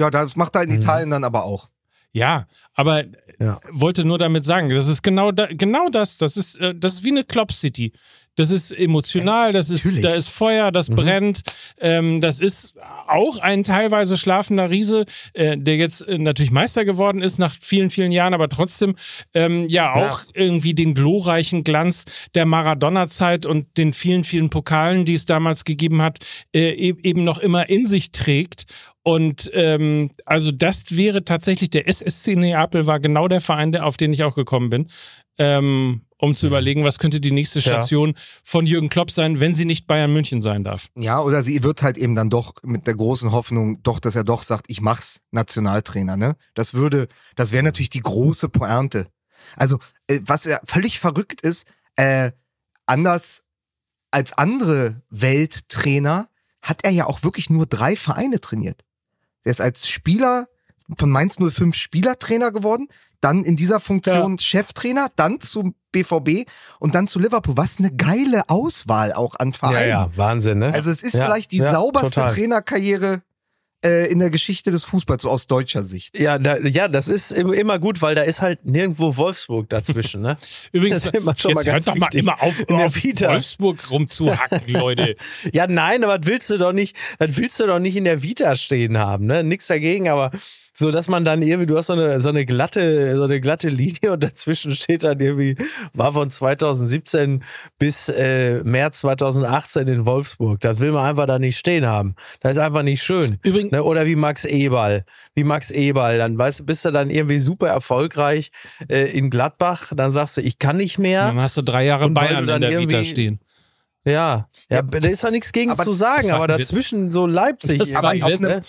Ja, das macht er in Italien dann aber auch. Ja, aber Ja. wollte nur damit sagen, das ist genau da, genau das. Das ist äh, das ist wie eine Club City. Das ist emotional, das ist Natürlich. da ist Feuer, das brennt. Ähm, das ist auch ein teilweise schlafender Riese, äh, der jetzt äh, natürlich Meister geworden ist nach vielen vielen Jahren, aber trotzdem ähm, ja auch irgendwie den glorreichen Glanz der Maradona-Zeit und den vielen vielen Pokalen, die es damals gegeben hat, äh, e- eben noch immer in sich trägt. Und ähm, also das wäre tatsächlich der SSC Neapel war genau der Verein, der, auf den ich auch gekommen bin, ähm, um zu überlegen, was könnte die nächste Ja. Station von Jürgen Klopp sein, wenn sie nicht Bayern München sein darf. Ja, oder sie wird halt eben dann doch mit der großen Hoffnung, doch, dass er doch sagt, ich mach's Nationaltrainer, ne? Das würde, das wäre natürlich die große Pointe. Also, äh, was ja völlig verrückt ist, äh, anders als andere Welttrainer hat er ja auch wirklich nur drei Vereine trainiert. Er ist als Spieler von Mainz 05 Spielertrainer geworden, dann in dieser Funktion Cheftrainer, dann zum BVB und dann zu Liverpool. Was eine geile Auswahl auch an Ja, Vereinen. ja, Wahnsinn, ne? Also es ist Ja, vielleicht die ja, sauberste. Trainerkarriere äh, in der Geschichte des Fußballs, so aus deutscher Sicht. Ja, da, ja, das ist im- immer gut, weil da ist halt nirgendwo Wolfsburg dazwischen, ne? (laughs) Übrigens, Das immer schon jetzt mal hört doch mal immer auf, In der auf. Wolfsburg rumzuhacken, (laughs) Leute. Ja, nein, aber das willst du doch nicht, das willst du doch nicht in der Vita stehen haben, ne? Nix dagegen, aber so, dass man dann irgendwie, du hast so eine, so eine glatte, so eine glatte Linie und dazwischen steht dann irgendwie, war von 2017 bis äh, März 2018 in Wolfsburg. Das will man einfach da nicht stehen haben. Das ist einfach nicht schön. Übrigens- ne? Oder wie Max Eberl. Wie Max Eberl. Dann weißt du, bist du dann irgendwie super erfolgreich äh, in Gladbach, dann sagst du, ich kann nicht mehr. Dann hast du drei Jahre Und Bayern in dann der Vita irgendwie- stehen. Ja, ja, da ist doch nichts gegen aber zu sagen, aber ein Witz. dazwischen so Leipzig. Auf Witz. einem,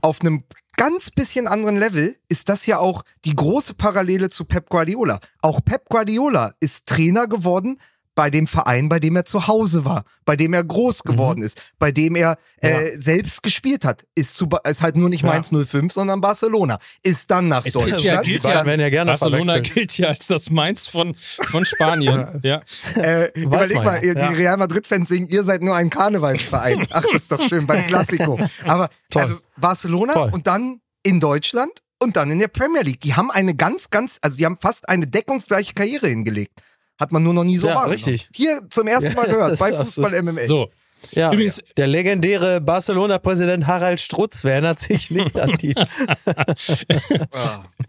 auf einem ganz bisschen anderen Level ist das ja auch die große Parallele zu Pep Guardiola. Auch Pep Guardiola ist Trainer geworden bei dem Verein, bei dem er zu Hause war, bei dem er groß Mhm. geworden ist, bei dem er äh, selbst gespielt hat. Ist, zu, ist halt nur nicht Ja. Mainz 05, sondern Barcelona. Ist dann nach Es Deutschland. ja, gilt ja, werden ja gerne Barcelona gilt ja als das Mainz von, von Spanien. (laughs) ja. Äh, überleg mal, ja. ihr- die Ja. Real Madrid-Fans singen, ihr seid nur ein Karnevalsverein. (laughs) Ach, das ist doch schön beim Klassiko. Aber Toll. also Barcelona Toll. und dann in Deutschland und dann in der Premier League. Die haben eine ganz, ganz, also die haben fast eine deckungsgleiche Karriere hingelegt. Hat man nur noch nie so Ja, wahrgenommen. richtig. Hier zum ersten Mal (laughs) gehört bei Fußball MML. So, Ja, Übrigens- der legendäre Barcelona-Präsident Harald Strutz wer erinnert sich (laughs) nicht an die. (laughs)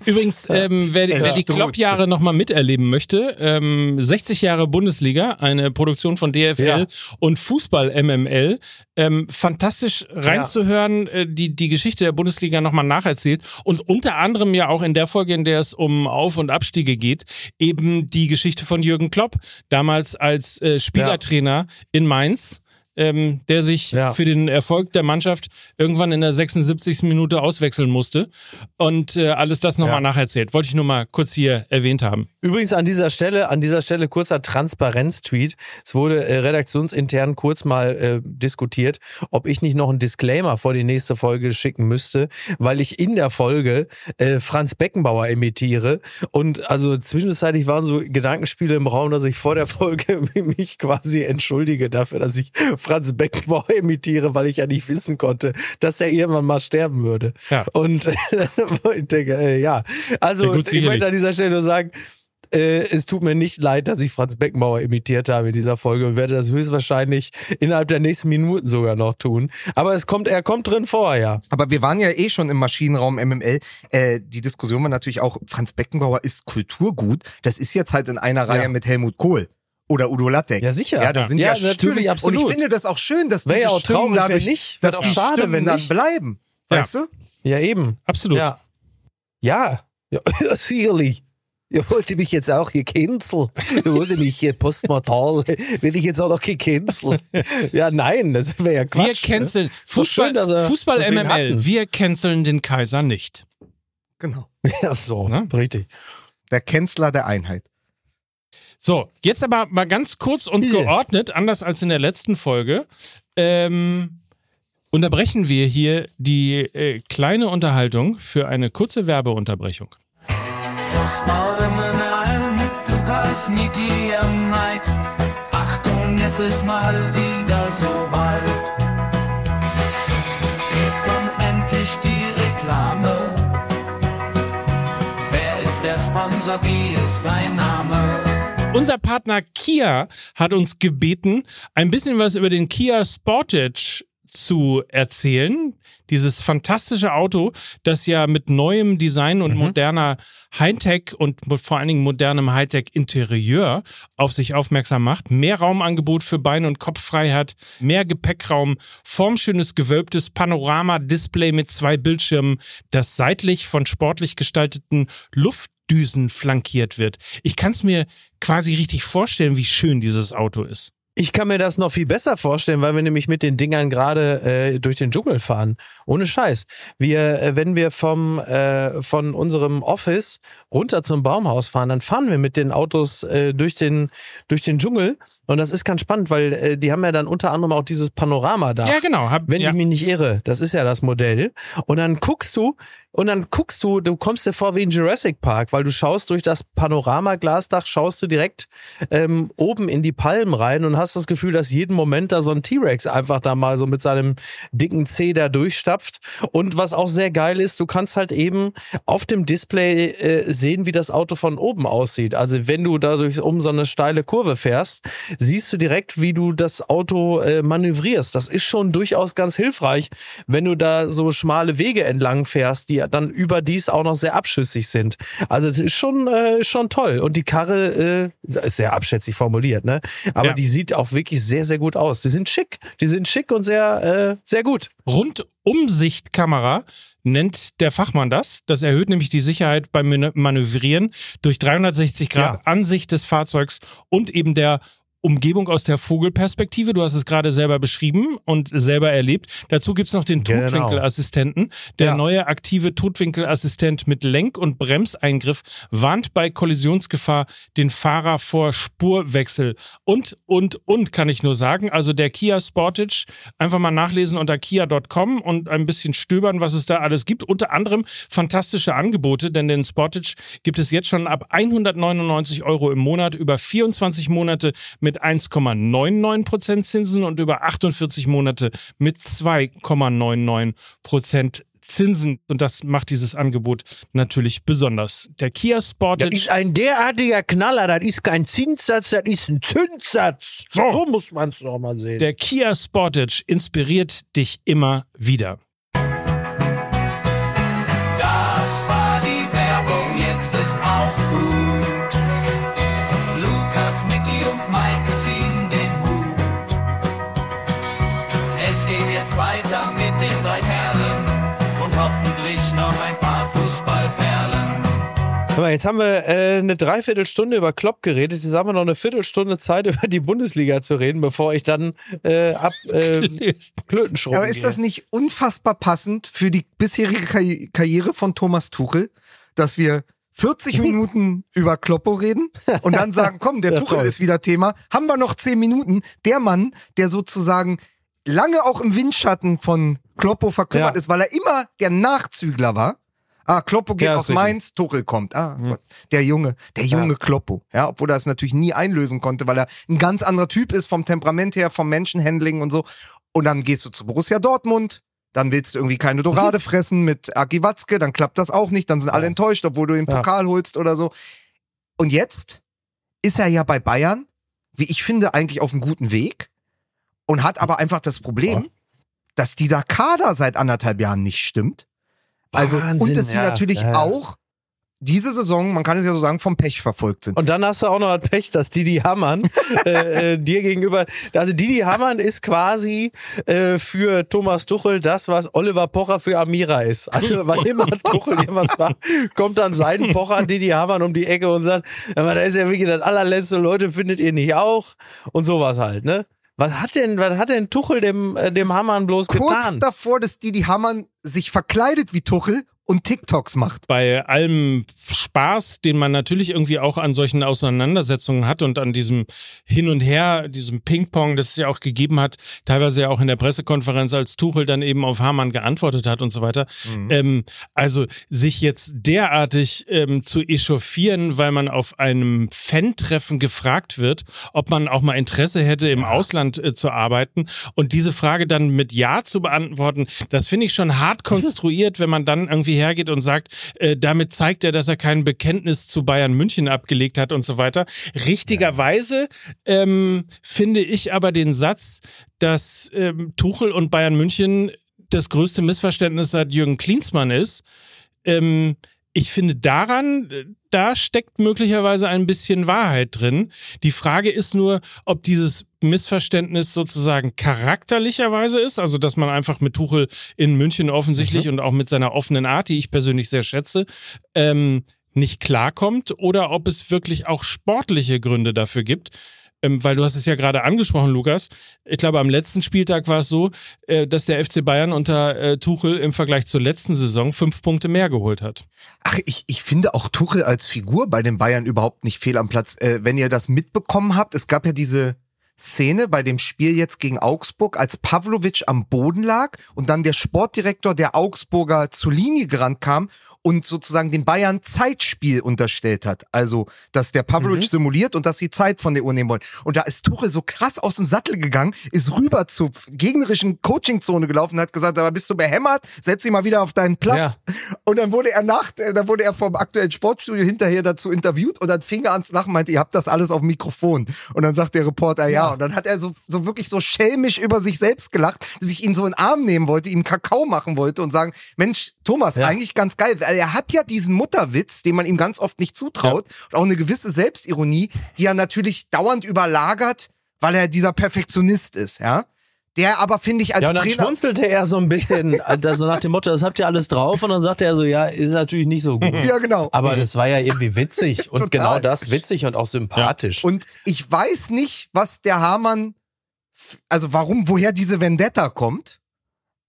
Übrigens, ähm, wer, wer die. Klopp-Jahre nochmal miterleben möchte, ähm, 60 Jahre Bundesliga, eine Produktion von DFL Ja. und Fußball MML, ähm, fantastisch reinzuhören, äh, die, die Geschichte der Bundesliga nochmal nacherzählt und unter anderem ja auch in der Folge, in der es um Auf- und Abstiege geht, eben die Geschichte von Jürgen Klopp, damals als äh, Spielertrainer in Mainz. Ähm, der sich Ja. für den Erfolg der Mannschaft irgendwann in der 76. Minute auswechseln musste und äh, alles das nochmal Ja. nacherzählt. Wollte ich nur mal kurz hier erwähnt haben. Übrigens an dieser Stelle, an dieser Stelle kurzer Transparenz-Tweet. Es wurde äh, redaktionsintern kurz mal äh, diskutiert, ob ich nicht noch einen Disclaimer vor die nächste Folge schicken müsste, weil ich in der Folge äh, Franz Beckenbauer imitiere. Und also zwischenzeitlich waren so Gedankenspiele im Raum, dass ich vor der Folge (laughs) mich quasi entschuldige dafür, dass ich Franz Beckenbauer (laughs) imitiere, weil ich ja nicht wissen konnte, dass er irgendwann mal sterben würde. Ja. Und äh, (laughs) ich denke, äh, ja. Also Ja, gut, ich möchte an dieser Stelle nur sagen, äh, es tut mir nicht leid, dass ich Franz Beckenbauer imitiert habe in dieser Folge und werde das höchstwahrscheinlich innerhalb der nächsten Minuten sogar noch tun. Aber es kommt, er kommt drin vor, ja. Aber wir waren ja eh schon im Maschinenraum MML. Äh, die Diskussion war natürlich auch, Franz Beckenbauer ist Kulturgut. Das ist jetzt halt in einer Reihe mit Helmut Kohl. Oder Udo Lattek. Ja, sicher. Ja, das sind ja, Ja, natürlich, absolut. Und ich finde das auch schön, dass Wäre diese ja auch Stimmen traurig, dadurch, nicht. Dass die schade, Stimmen wenn dann nicht. bleiben. Ja. Weißt du? Ja, eben. Absolut. Ja. Ja. Ja, (laughs) sicherlich. Ihr wollte mich jetzt auch gecancelt. Ihr wollte mich hier postmortal, werde ich jetzt auch noch gecancelt. Ja, nein, das wäre ja Wir Quatsch. ne? canceln So Fußball, schön, dass er- Fußball wir MML. hatten. Wir canceln den Kaiser nicht. Genau. (laughs) Ja, so, Ne? richtig. Der Kanzler der Einheit. So, jetzt aber mal ganz kurz und Hier. geordnet, anders als in der letzten Folge. Ähm, unterbrechen wir hier die äh, kleine Unterhaltung für eine kurze Werbeunterbrechung. Achtung, es ist mal wieder soweit. Hier kommt endlich die Reklame. Wer ist der Sponsor? Wie ist sein Name? Unser Partner Kia hat uns gebeten, ein bisschen was über den Kia Sportage zu erzählen. Dieses fantastische Auto, das ja mit neuem Design und mhm. moderner Hightech und vor allen Dingen modernem Hightech-Interieur auf sich aufmerksam macht. Mehr Raumangebot für Bein- und Kopffreiheit, mehr Gepäckraum, formschönes gewölbtes Panorama-Display mit zwei Bildschirmen, das seitlich von sportlich gestalteten Luftdüsen flankiert wird. Ich kann es mir quasi richtig vorstellen, wie schön dieses Auto ist. Ich kann mir das noch viel besser vorstellen, weil wir nämlich mit den Dingern gerade äh, durch den Dschungel fahren. Ohne Scheiß. Wir, äh, wenn wir vom äh, von unserem Office runter zum Baumhaus fahren, dann fahren wir mit den Autos äh, durch den durch den Dschungel und das ist ganz spannend, weil äh, die haben ja dann unter anderem auch dieses Panorama da. Ja, genau. Hab, wenn ja. ich mich nicht irre. Das ist ja das Modell. Und dann guckst du, und dann guckst du, du kommst dir vor wie in Jurassic Park, weil du schaust durch das Panoramaglasdach, schaust du direkt ähm, oben in die Palmen rein und hast das Gefühl, dass jeden Moment da so ein T-Rex einfach da mal so mit seinem dicken C da durchstapft. Und was auch sehr geil ist, du kannst halt eben auf dem Display äh, sehen, wie das Auto von oben aussieht. Also wenn du dadurch um so eine steile Kurve fährst, siehst du direkt, wie du das Auto äh, manövrierst. Das ist schon durchaus ganz hilfreich, wenn du da so schmale Wege entlang fährst, die dann überdies auch noch sehr abschüssig sind. Also es ist schon, äh, schon toll. Und die Karre äh, ist sehr abschätzig formuliert, ne? Aber ja. die sieht auch wirklich sehr, sehr gut aus. Die sind schick. Die sind schick und sehr, äh, sehr gut. Rundumsichtkamera nennt der Fachmann das. Das erhöht nämlich die Sicherheit beim Manövrieren durch 360 Grad ja. Ansicht des Fahrzeugs und eben der Umgebung aus der Vogelperspektive. Du hast es gerade selber beschrieben und selber erlebt. Dazu gibt's noch den genau. Totwinkelassistenten. Der ja. neue aktive Totwinkelassistent mit Lenk- und Bremseingriff warnt bei Kollisionsgefahr den Fahrer vor Spurwechsel. Und, und, und kann ich nur sagen. Also der Kia Sportage, einfach mal nachlesen unter kia.com und ein bisschen stöbern, was es da alles gibt. Unter anderem fantastische Angebote, denn den Sportage gibt es jetzt schon ab 199 Euro im Monat über 24 Monate mit 1,99% Zinsen und über 48 Monate mit 2,99% Zinsen. Und das macht dieses Angebot natürlich besonders. Der Kia Sportage. Das ist ein derartiger Knaller. Das ist kein Zinssatz, das ist ein Zinssatz. So, so muss man es doch mal sehen. Der Kia Sportage inspiriert dich immer wieder. Mal, jetzt haben wir äh, eine Dreiviertelstunde über Klopp geredet. Jetzt haben wir noch eine Viertelstunde Zeit, (laughs) über die Bundesliga zu reden, bevor ich dann äh, ab äh, (laughs) Klötenschrubben Aber ist das nicht unfassbar passend für die bisherige Karri Karriere von Thomas Tuchel, dass wir 40 (laughs) Minuten über Kloppo reden und dann sagen, komm, der ja, Tuchel toll. ist wieder Thema. Haben wir noch 10 Minuten. Der Mann, der sozusagen lange auch im Windschatten von Kloppo verkümmert ja. ist, weil er immer der Nachzügler war. Ah, Kloppo geht ja, aus Mainz, Tuchel kommt. Ah, mhm. der Junge, der junge ja. Kloppo. Ja, obwohl er es natürlich nie einlösen konnte, weil er ein ganz anderer Typ ist vom Temperament her, vom Menschenhandling und so. Und dann gehst du zu Borussia Dortmund, dann willst du irgendwie keine Dorade fressen mit Aki Watzke, dann klappt das auch nicht, dann sind alle enttäuscht, obwohl du den Pokal ja. holst oder so. Und jetzt ist er ja bei Bayern, wie ich finde, eigentlich auf einem guten Weg und hat aber einfach das Problem, dass dieser Kader seit anderthalb Jahren nicht stimmt also, Wahnsinn, und dass die ja, natürlich ja. auch diese Saison, man kann es ja so sagen, vom Pech verfolgt sind. Und dann hast du auch noch das Pech, dass Didi Hamann (laughs) äh, äh, dir gegenüber, also Didi Hamann ist quasi äh, für Thomas Tuchel das, was Oliver Pocher für Amira ist. Also wann immer (laughs) Tuchel irgendwas war, kommt dann sein Pocher Didi Hamann um die Ecke und sagt, aber da ist ja wirklich das allerletzte, Leute findet ihr nicht auch? Und sowas halt, ne? Was hat denn, was hat denn Tuchel dem, äh, dem Hamann bloß kurz getan? Kurz davor, dass Didi Hamann sich verkleidet wie Tuchel und TikToks macht. Bei allem Spaß, den man natürlich irgendwie auch an solchen Auseinandersetzungen hat und an diesem Hin und Her, diesem Ping-Pong, das es ja auch gegeben hat, teilweise ja auch in der Pressekonferenz, als Tuchel dann eben auf Hamann geantwortet hat und so weiter. Mhm. Ähm, also sich jetzt derartig ähm, zu echauffieren, weil man auf einem Fan-Treffen gefragt wird, ob man auch mal Interesse hätte, im ja. Ausland äh, zu arbeiten und diese Frage dann mit Ja zu beantworten, das finde ich schon hart konstruiert, wenn man dann irgendwie hergeht und sagt, äh, damit zeigt er, dass er kein Bekenntnis zu Bayern München abgelegt hat und so weiter. Richtigerweise ähm, finde ich aber den Satz, dass ähm, Tuchel und Bayern München das größte Missverständnis seit Jürgen Klinsmann ist. Ähm, ich finde daran, da steckt möglicherweise ein bisschen Wahrheit drin. Die Frage ist nur, ob dieses Missverständnis sozusagen charakterlicherweise ist, also dass man einfach mit Tuchel in München offensichtlich mhm. und auch mit seiner offenen Art, die ich persönlich sehr schätze, ähm, nicht klarkommt oder ob es wirklich auch sportliche Gründe dafür gibt ähm, weil du hast es ja gerade angesprochen, Lukas. Ich glaube, am letzten Spieltag war es so, äh, dass der FC Bayern unter äh, Tuchel im Vergleich zur letzten Saison fünf Punkte mehr geholt hat. Ach, ich, ich finde auch Tuchel als Figur bei den Bayern überhaupt nicht fehl am Platz. Äh, wenn ihr das mitbekommen habt, es gab ja diese Szene bei dem Spiel jetzt gegen Augsburg, als Pavlovic am Boden lag und dann der Sportdirektor der Augsburger zur Linie gerannt kam und sozusagen den Bayern Zeitspiel unterstellt hat. Also, dass der Pavlovic mhm. simuliert und dass sie Zeit von der Uhr nehmen wollen. Und da ist Tuchel so krass aus dem Sattel gegangen, ist rüber zur gegnerischen Coachingzone gelaufen und hat gesagt, aber bist du behämmert? Setz dich mal wieder auf deinen Platz. Ja. Und dann wurde er nach, äh, dann wurde er vom aktuellen Sportstudio hinterher dazu interviewt und dann fing er ans Lachen, meinte, ihr habt das alles auf dem Mikrofon. Und dann sagt der Reporter, ja. ja. Und dann hat er so, so wirklich so schelmisch über sich selbst gelacht, dass ich ihn so in den Arm nehmen wollte, ihm Kakao machen wollte und sagen, Mensch, Thomas, ja. eigentlich ganz geil, weil er hat ja diesen Mutterwitz, den man ihm ganz oft nicht zutraut, ja. und auch eine gewisse Selbstironie, die er natürlich dauernd überlagert, weil er dieser Perfektionist ist, ja. Der aber, finde ich, als ja, und dann Trainer. schmunzelte er so ein bisschen, (laughs) also nach dem Motto, das habt ihr alles drauf. Und dann sagte er so, ja, ist natürlich nicht so gut. Ja, genau. Aber das war ja irgendwie witzig. und genau das witzig und auch sympathisch. Ja. Und ich weiß nicht, was der Hamann, also warum, woher diese Vendetta kommt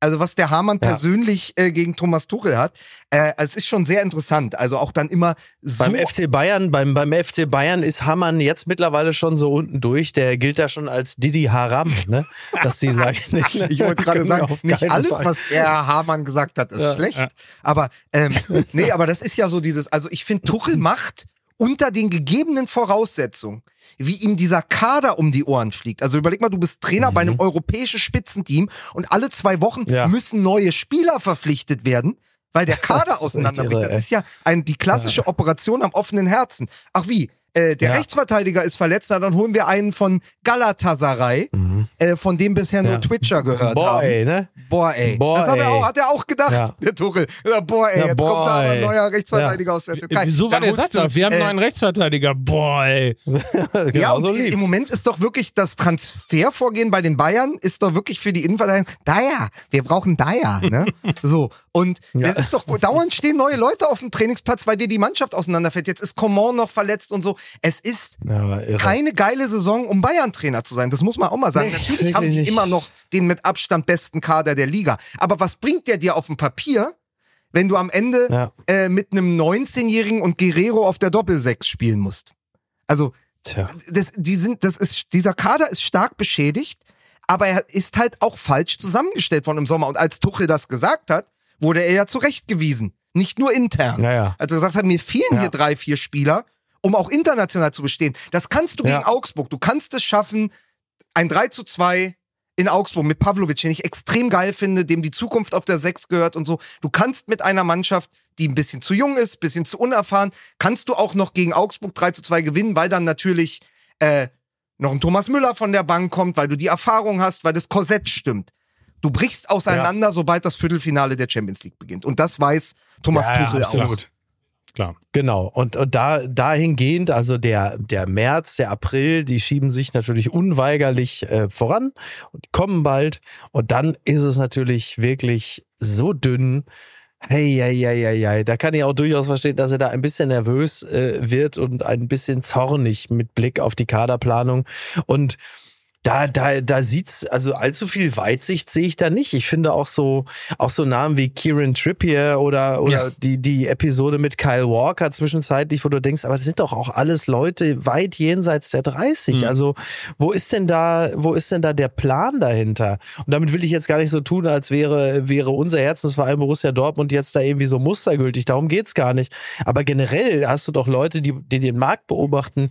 also was der Hamann ja. persönlich äh, gegen Thomas Tuchel hat, äh, es ist schon sehr interessant. Also auch dann immer so beim FC Bayern, beim beim FC Bayern ist Hamann jetzt mittlerweile schon so unten durch. Der gilt da schon als Didi Haram, ne? (laughs) Dass die sagen, (laughs) ich wollte gerade sagen, nicht alles, Fall. was er Hamann gesagt hat, ist ja, schlecht. Ja. Aber ähm, nee, aber das ist ja so dieses. Also ich finde, Tuchel macht unter den gegebenen Voraussetzungen wie ihm dieser Kader um die Ohren fliegt. Also überleg mal, du bist Trainer mhm. bei einem mhm. europäischen Spitzenteam und alle zwei Wochen ja. müssen neue Spieler verpflichtet werden, weil der Kader auseinanderbricht. (laughs) Das ist ja ein, die klassische ja. Operation am offenen Herzen. Ach wie, äh, der ja. Rechtsverteidiger ist verletzt, dann holen wir einen von Galatasaray, mhm. äh, von dem bisher nur Twitcher gehört boah, haben. Ey, ne? Boah, ey. Boah, das hat er, auch, hat er auch gedacht, ja. der Tuchel. Ja, boah, ey, jetzt boah, kommt da ein neuer Rechtsverteidiger aus der Türkei. Wieso war der Satz auf? Wir haben einen äh, neuen Rechtsverteidiger. Boah, ey. (laughs) genau ja, und so im Moment ist doch wirklich das Transfervorgehen bei den Bayern ist doch wirklich für die Innenverteidigung, da ja, wir brauchen da ja, ne? (laughs) so. Und ja. es ist doch, dauernd stehen neue Leute auf dem Trainingsplatz, weil dir die Mannschaft auseinanderfällt. Jetzt ist Coman noch verletzt und so. Es ist ja, keine geile Saison, um Bayern-Trainer zu sein. Das muss man auch mal sagen. Nee, Natürlich haben die nicht. immer noch den mit Abstand besten Kader der Liga. Aber was bringt der dir auf dem Papier, wenn du am Ende ja. äh, mit einem 19-Jährigen und Guerrero auf der Doppelsechs spielen musst? Also, das, die sind, das ist, dieser Kader ist stark beschädigt, aber er ist halt auch falsch zusammengestellt worden im Sommer. Und als Tuchel das gesagt hat, wurde er ja zurechtgewiesen. Nicht nur intern. Ja, Als er gesagt hat, mir fehlen ja. hier drei, vier Spieler, um auch international zu bestehen. Das kannst du ja. gegen Augsburg. Du kannst es schaffen, ein 3 zu 2 in Augsburg mit Pavlovic, den ich extrem geil finde, dem die Zukunft auf der 6 gehört und so. Du kannst mit einer Mannschaft, die ein bisschen zu jung ist, ein bisschen zu unerfahren, kannst du auch noch gegen Augsburg 3 zu 2 gewinnen, weil dann natürlich äh, noch ein Thomas Müller von der Bank kommt, weil du die Erfahrung hast, weil das Korsett stimmt. Du brichst auseinander, ja. sobald das Viertelfinale der Champions League beginnt. Und das weiß Thomas ja, Tuchel ja, auch. Klar. Genau. Und, und da, dahingehend, also der, der März, der April, die schieben sich natürlich unweigerlich äh, voran und kommen bald. Und dann ist es natürlich wirklich so dünn. Hey, hey, hey, hey, hey. Da kann ich auch durchaus verstehen, dass er da ein bisschen nervös äh, wird und ein bisschen zornig mit Blick auf die Kaderplanung. Und da, da, da sieht's, also allzu viel Weitsicht sehe ich da nicht. Ich finde auch so, auch so Namen wie Kieran Trippier oder, oder Ja. die, die Episode mit Kyle Walker zwischenzeitlich, wo du denkst, aber das sind doch auch alles Leute weit jenseits der 30. Mhm. Also, wo ist denn da, wo ist denn da der Plan dahinter? Und damit will ich jetzt gar nicht so tun, als wäre, wäre unser Herzensverein Borussia Dortmund jetzt da irgendwie so mustergültig. Darum geht's gar nicht. Aber generell hast du doch Leute, die, die den Markt beobachten,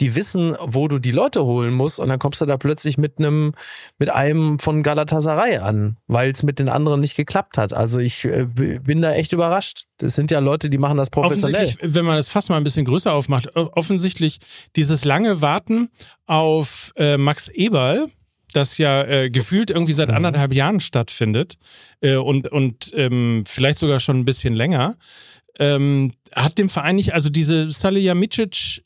die wissen, wo du die Leute holen musst und dann kommst du da plötzlich mit einem, mit einem von Galatasaray an, weil es mit den anderen nicht geklappt hat. Also ich äh, bin da echt überrascht. Das sind ja Leute, die machen das professionell. Offensichtlich, wenn man das fast mal ein bisschen größer aufmacht, offensichtlich dieses lange Warten auf äh, Max Eberl, das ja äh, gefühlt irgendwie seit Mhm. anderthalb Jahren stattfindet äh, und, und ähm, vielleicht sogar schon ein bisschen länger, ähm, hat dem Verein nicht, also diese Salihamidzic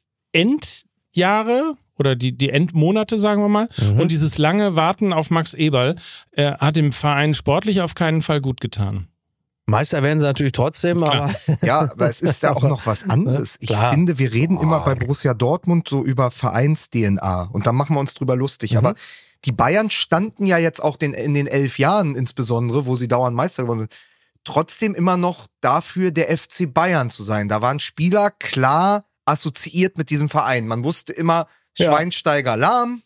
Endjahre oder die, die Endmonate, sagen wir mal, Mhm. und dieses lange Warten auf Max Eberl äh, hat dem Verein sportlich auf keinen Fall gut getan. Meister werden sie natürlich trotzdem, aber (laughs) Ja, aber es ist ja auch noch was anderes. Ich Klar. finde, wir reden immer Oh. bei Borussia Dortmund so über Vereins-DNA und da machen wir uns drüber lustig. Mhm. Aber die Bayern standen ja jetzt auch den, in den elf Jahren insbesondere, wo sie dauernd Meister geworden sind, trotzdem immer noch dafür, der FC Bayern zu sein. Da waren Spieler klar assoziiert mit diesem Verein. Man wusste immer, Ja. Schweinsteiger Lahm,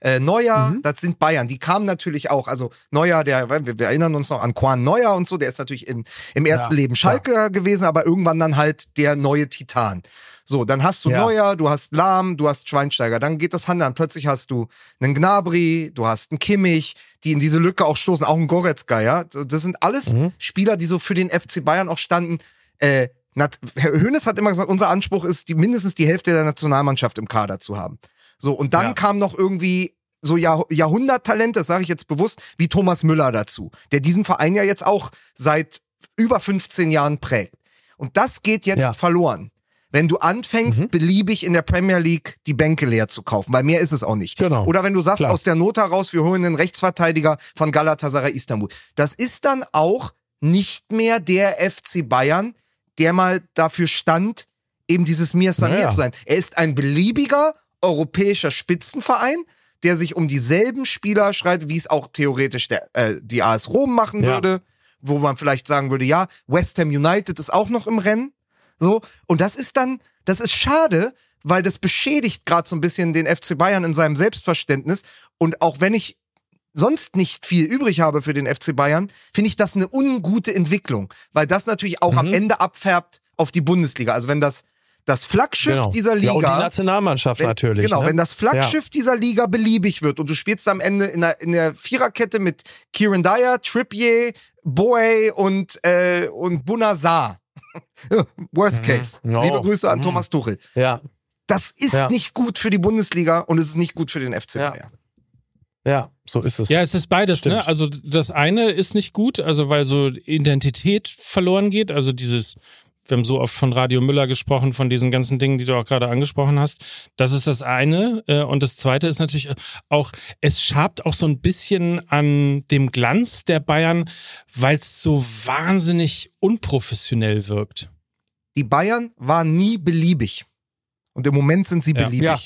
äh, Neuer, Mhm. das sind Bayern. Die kamen natürlich auch. Also Neuer, der, wir, wir erinnern uns noch an Quan Neuer und so, der ist natürlich im, im ersten Ja, Leben Schalke gewesen, aber irgendwann dann halt der neue Titan. So, dann hast du Ja. Neuer, du hast Lahm, du hast Schweinsteiger, dann geht das Hand an. Plötzlich hast du einen Gnabry, du hast einen Kimmich, die in diese Lücke auch stoßen, auch einen Goretzka, ja. Das sind alles Mhm. Spieler, die so für den FC Bayern auch standen. Äh, Herr Hönes hat immer gesagt, unser Anspruch ist, die, mindestens die Hälfte der Nationalmannschaft im Kader zu haben. So, und dann Ja. kam noch irgendwie so Jahr, Jahrhunderttalent, das sage ich jetzt bewusst, wie Thomas Müller dazu, der diesen Verein ja jetzt auch seit über 15 Jahren prägt. Und das geht jetzt Ja. verloren. Wenn du anfängst, Mhm. beliebig in der Premier League die Bänke leer zu kaufen, weil mehr ist es auch nicht. Genau. Oder wenn du sagst, Klar. aus der Not heraus, wir holen einen Rechtsverteidiger von Galatasaray Istanbul. Das ist dann auch nicht mehr der FC Bayern, der mal dafür stand, eben dieses Mir San Naja. Mir zu sein. Er ist ein beliebiger europäischer Spitzenverein, der sich um dieselben Spieler schreit, wie es auch theoretisch der, äh, die AS Rom machen Ja. würde, wo man vielleicht sagen würde, ja, West Ham United ist auch noch im Rennen. So, und das ist dann, das ist schade, weil das beschädigt gerade so ein bisschen den FC Bayern in seinem Selbstverständnis. Und auch wenn ich sonst nicht viel übrig habe für den FC Bayern, finde ich das eine ungute Entwicklung, weil das natürlich auch am Mhm. Ende abfärbt auf die Bundesliga. Also wenn das das Flaggschiff genau. dieser Ja, und die Liga Nationalmannschaft wenn, natürlich. Genau, ne? wenn das Flaggschiff dieser Liga beliebig wird und du spielst am Ende in der, in der Viererkette mit Kieran Dyer, Trippier, Boe und, äh, und Bunazar. (laughs) Worst case. Oh. Liebe Grüße an Mhm. Thomas Tuchel. Ja, Das ist Ja. nicht gut für die Bundesliga und es ist nicht gut für den FC Ja. Bayern. Ja, so ist es. Ja, es ist beides, Stimmt. ne? Also das eine ist nicht gut, also weil so Identität verloren geht, also dieses wir haben so oft von Radio Müller gesprochen, von diesen ganzen Dingen, die du auch gerade angesprochen hast. Das ist das eine. Äh, Und das zweite ist natürlich auch, es schabt auch so ein bisschen an dem Glanz der Bayern, weil es so wahnsinnig unprofessionell wirkt. Die Bayern waren nie beliebig. Und im Moment sind sie Ja. beliebig. Ja.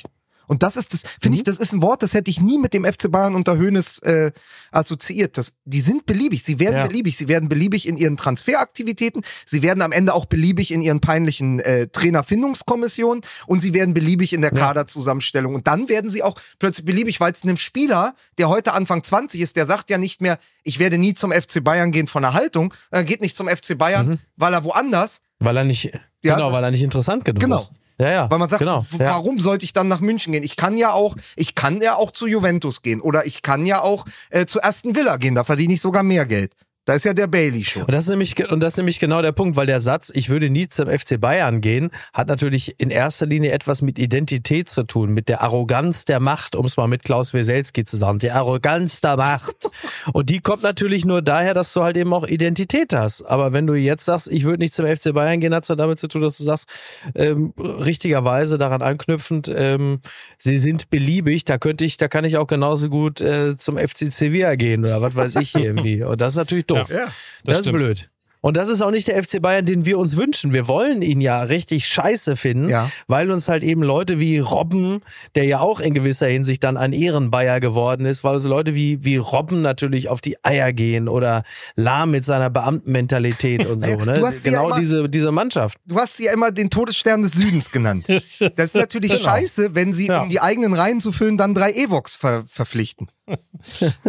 Und das ist das, finde ich, das ist ein Wort, das hätte ich nie mit dem FC Bayern unter Hoeneß äh, assoziiert. Das, die sind beliebig, sie werden Ja. beliebig, sie werden beliebig in ihren Transferaktivitäten, sie werden am Ende auch beliebig in ihren peinlichen äh, Trainerfindungskommissionen und sie werden beliebig in der Ja. Kaderzusammenstellung. Und dann werden sie auch plötzlich beliebig, weil es einem Spieler, der heute Anfang 20 ist, der sagt ja nicht mehr, ich werde nie zum FC Bayern gehen von der Haltung, er geht nicht zum FC Bayern, Mhm. weil er woanders Weil er nicht, Ja, genau, weil er nicht interessant genug Genau. ist. Ja, ja. Weil man sagt, genau. ja. warum sollte ich dann nach München gehen? Ich kann ja auch, ich kann ja auch zu Juventus gehen oder ich kann ja auch äh, zu Aston Villa gehen, da verdiene ich sogar mehr Geld. Da ist ja der Bailey schon. Und das, ist nämlich, und das ist nämlich genau der Punkt, weil der Satz, ich würde nie zum FC Bayern gehen, hat natürlich in erster Linie etwas mit Identität zu tun, mit der Arroganz der Macht, um es mal mit Klaus Weselski zu sagen. Die Arroganz der Macht. (laughs) Und die kommt natürlich nur daher, dass du halt eben auch Identität hast. Aber wenn du jetzt sagst, ich würde nicht zum FC Bayern gehen, hat es ja damit zu tun, dass du sagst, ähm, richtigerweise daran anknüpfend, ähm, sie sind beliebig, da könnte ich, da kann ich auch genauso gut äh, zum FC Sevilla gehen oder was weiß ich (laughs) irgendwie. Und das ist natürlich doof. Ja. Das, ist stimmt. blöd. Und das ist auch nicht der FC Bayern, den wir uns wünschen. Wir wollen ihn ja richtig scheiße finden, Ja. weil uns halt eben Leute wie Robben, der ja auch in gewisser Hinsicht dann ein Ehrenbayer geworden ist, weil uns Leute wie, wie Robben natürlich auf die Eier gehen oder Lahm mit seiner Beamtenmentalität und so. (laughs) Ne? du hast sie ja Genau immer- diese, diese Mannschaft. Du hast sie ja immer den Todesstern des Südens genannt. (laughs) Das ist natürlich Genau. scheiße, wenn sie, Ja. um die eigenen Reihen zu füllen, dann drei Evox ver verpflichten. (laughs)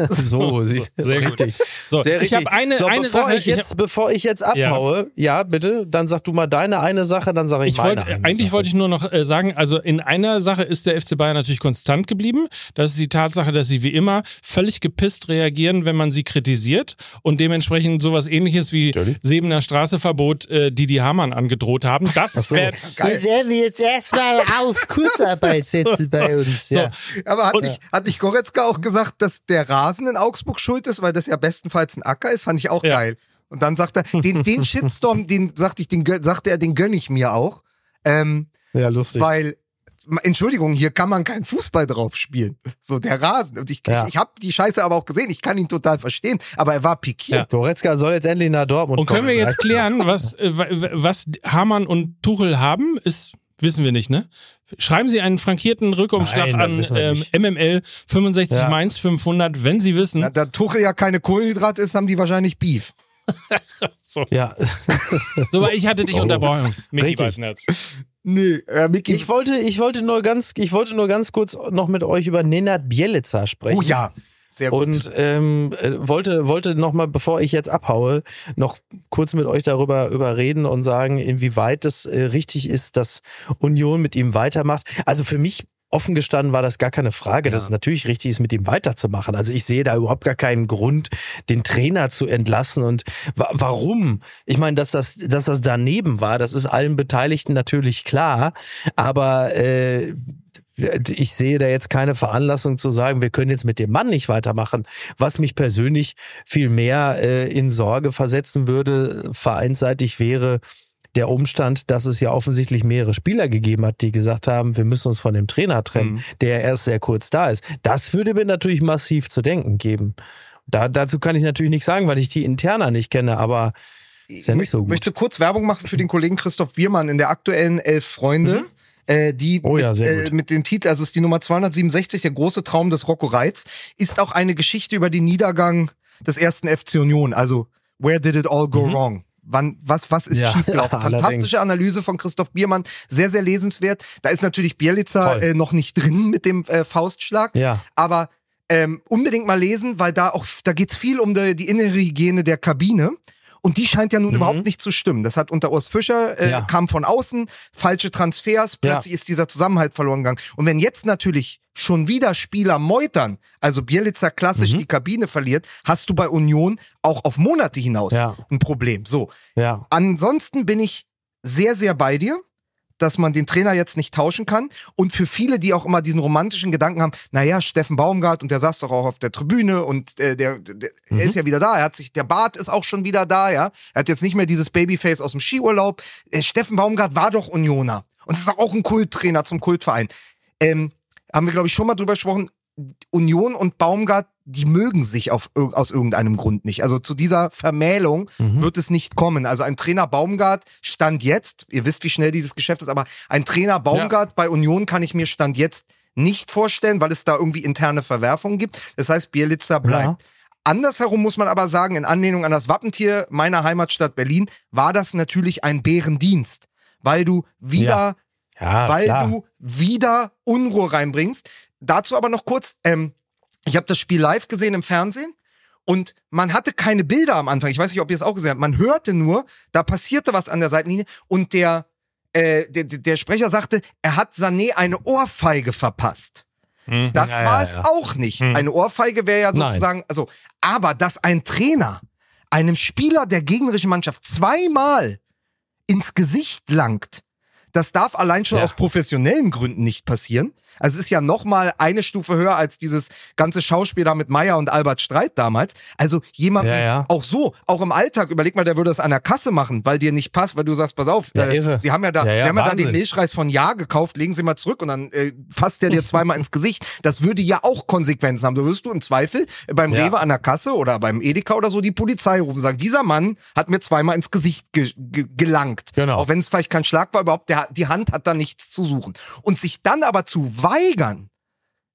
So, sie- sehr gut. richtig. So, Sehr ich richtig. habe eine, so, eine bevor Sache. Ich jetzt, bevor ich jetzt abhaue, ja. bitte, dann sag du mal deine eine Sache, dann sage ich, Ich meine wollte, eine eigentlich Sache. wollte ich nur noch äh, sagen, also in einer Sache ist der FC Bayern natürlich konstant geblieben. Das ist die Tatsache, dass sie wie immer völlig gepisst reagieren, wenn man sie kritisiert und dementsprechend sowas ähnliches wie Sebener Straßeverbot äh, Didi Hamann angedroht haben. Das so. wär, Geil. werden wir jetzt erstmal auf Kurzarbeit setzen bei uns. (laughs) so, Ja. Aber hat Und- nicht, hat nicht Goretzka auch gesagt, dass der Rasen in Augsburg schuld ist, weil das ja bestenfalls ein Acker ist? Fand ich auch Ja. geil. Und dann sagt er, den, den (laughs) Shitstorm, den sagte ich, den sagte er, den gönne ich mir auch. Ähm, Ja, lustig. weil, Entschuldigung, hier kann man keinen Fußball drauf spielen. (laughs) So, der Rasen. Und ich, Ja. ich, ich habe die Scheiße aber auch gesehen. Ich kann ihn total verstehen. Aber er war pikiert. Goretzka soll jetzt endlich nach Dortmund und können kommen. wir jetzt klären, was, (laughs) äh, wa- was Hamann und Tuchel haben? Ist, wissen wir nicht, ne? Schreiben Sie einen frankierten Rückumschlag Nein, an ähm. MML 65 Ja. Mainz 500, wenn Sie wissen. Na, Da Tuchel ja keine Kohlenhydrat ist, haben die wahrscheinlich Beef. (laughs) Ja, (laughs) So, aber ich hatte dich So. unterbrochen, Micky Richtig. Weißenherz. Nee, äh, Micky. ich wollte, ich wollte nur ganz, ich wollte nur ganz kurz noch mit euch über Nenad Bielica sprechen. oh ja, sehr gut. Und ähm, äh, wollte, wollte noch mal, bevor ich jetzt abhaue, noch kurz mit euch darüber über reden und sagen, inwieweit es äh, richtig ist, dass Union mit ihm weitermacht. Also für mich offen gestanden war das gar keine Frage, dass es natürlich richtig ist, mit ihm weiterzumachen. Also ich sehe da überhaupt gar keinen Grund, den Trainer zu entlassen. Und wa warum? Ich meine, dass das, dass das daneben war, das ist allen Beteiligten natürlich klar. Aber äh, ich sehe da jetzt keine Veranlassung zu sagen, wir können jetzt mit dem Mann nicht weitermachen. Was mich persönlich viel mehr äh, in Sorge versetzen würde, vereinsseitig wäre der Umstand, dass es ja offensichtlich mehrere Spieler gegeben hat, die gesagt haben, wir müssen uns von dem Trainer trennen, der erst sehr kurz da ist. Das würde mir natürlich massiv zu denken geben. Da, dazu kann ich natürlich nichts sagen, weil ich die Interna nicht kenne, aber ist ja nicht so Ich gut. möchte kurz Werbung machen für den Kollegen Christoph Biermann in der aktuellen Elf Freunde. Äh, die Oh ja, mit, äh, mit dem Titel, also es ist die Nummer 267, der große Traum des Rocco Reitz, ist auch eine Geschichte über den Niedergang des ersten FC Union. Also, where did it all go wrong? Wann, was, was ist. Ja, schiefgelaufen? (laughs) Fantastische Analyse von Christoph Biermann, sehr, sehr lesenswert. Da ist natürlich Toll. äh, noch nicht drin mit dem äh, Faustschlag. Ja. Aber ähm, unbedingt mal lesen, weil da auch, da geht's viel um die, die innere Hygiene der Kabine. Und die scheint ja nun überhaupt nicht zu stimmen. Das hat unter Urs Fischer, äh, Mhm. Ja. kam von außen, falsche Transfers, plötzlich ist dieser Zusammenhalt verloren gegangen. Und wenn jetzt natürlich schon wieder Spieler meutern, also Bielitzer klassisch Mhm. die Kabine verliert, hast du bei Union auch auf Monate hinaus Ja. ein Problem. So. Ja. Ansonsten bin ich sehr, sehr bei dir, dass man den Trainer jetzt nicht tauschen kann. Und für viele, die auch immer diesen romantischen Gedanken haben, naja, Steffen Baumgart und der saß doch auch auf der Tribüne und äh, der, der Mhm. er ist ja wieder da. Er hat sich, der Bart ist auch schon wieder da, ja. Er hat jetzt nicht mehr dieses Babyface aus dem Skiurlaub. Äh, Steffen Baumgart war doch Unioner. Und ist auch ein Kulttrainer zum Kultverein. Ähm, haben wir, glaube ich, schon mal drüber gesprochen. Union und Baumgart, die mögen sich auf, aus irgendeinem Grund nicht. Also zu dieser Vermählung Mhm. wird es nicht kommen. Also ein Trainer Baumgart stand jetzt, ihr wisst, wie schnell dieses Geschäft ist, aber ein Trainer Baumgart bei Union kann ich mir stand jetzt nicht vorstellen, weil es da irgendwie interne Verwerfungen gibt. Das heißt, Bielitzer bleibt. Andersherum muss man aber sagen, in Anlehnung an das Wappentier meiner Heimatstadt Berlin, war das natürlich ein Bärendienst, weil du wieder Ja, weil klar. du wieder Unruhe reinbringst. Dazu aber noch kurz, ähm, ich habe das Spiel live gesehen im Fernsehen und man hatte keine Bilder am Anfang. Ich weiß nicht, ob ihr es auch gesehen habt. Man hörte nur, da passierte was an der Seitenlinie und der, äh, der, der Sprecher sagte, er hat Sané eine Ohrfeige verpasst. Hm. Das Ja, war ja, es ja. auch nicht. Hm. Eine Ohrfeige wäre ja Nein. sozusagen, also, aber dass ein Trainer einem Spieler der gegnerischen Mannschaft zweimal ins Gesicht langt, Das darf allein schon aus professionellen Gründen nicht passieren. Also es ist ja noch mal eine Stufe höher als dieses ganze Schauspiel da mit Meyer und Albert Streit damals. Also jemand Ja, ja. auch so, auch im Alltag, überleg mal, der würde das an der Kasse machen, weil dir nicht passt, weil du sagst, pass auf, Ja, äh, sie haben ja da, sie haben ja da den. Milchreis von Ja gekauft, legen sie mal zurück und dann äh, fasst der dir (laughs) zweimal ins Gesicht. Das würde ja auch Konsequenzen haben. Da wirst du im Zweifel beim. Rewe an der Kasse oder beim Edeka oder so die Polizei rufen und sagen, dieser Mann hat mir zweimal ins Gesicht ge ge gelangt. Genau. Auch wenn es vielleicht kein Schlag war, überhaupt der, die Hand hat da nichts zu suchen. Und sich dann aber zu weigern,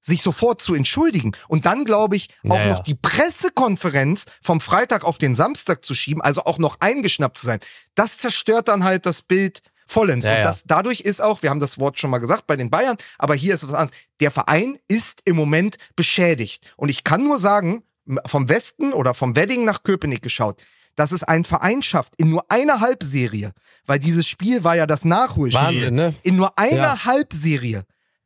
sich sofort zu entschuldigen und dann, glaube ich, auch Naja. noch die Pressekonferenz vom Freitag auf den Samstag zu schieben, also auch noch eingeschnappt zu sein, das zerstört dann halt das Bild vollends. Ja, und das dadurch ist auch, wir haben das Wort schon mal gesagt bei den Bayern, aber hier ist was anderes. Der Verein ist im Moment beschädigt. Und ich kann nur sagen, vom Westen oder vom Wedding nach Köpenick geschaut, dass es ein Verein schafft in nur einer Halbserie, weil dieses Spiel war ja das Nachholspiel. Wahnsinn, ne? In nur einer Ja. Halbserie